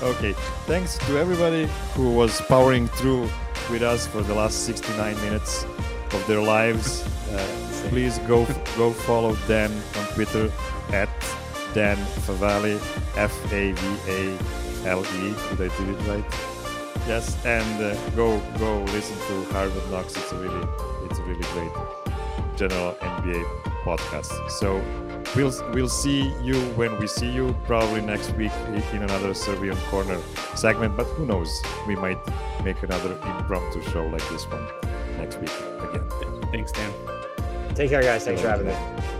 Okay, thanks to everybody who was powering through with us for the last 69 minutes of their lives, uh, please go go follow Dan on Twitter at Dan Favale, F A V A L E. Did I do it right? Yes, and uh, go go listen to Hardwood Knocks. It's a really it's a really great general NBA podcast. So we'll we'll see you when we see you probably next week in another Serbian corner segment. But who knows? We might make another impromptu show like this one next week again. Thanks, Dan. Take care, guys. Thanks for having me.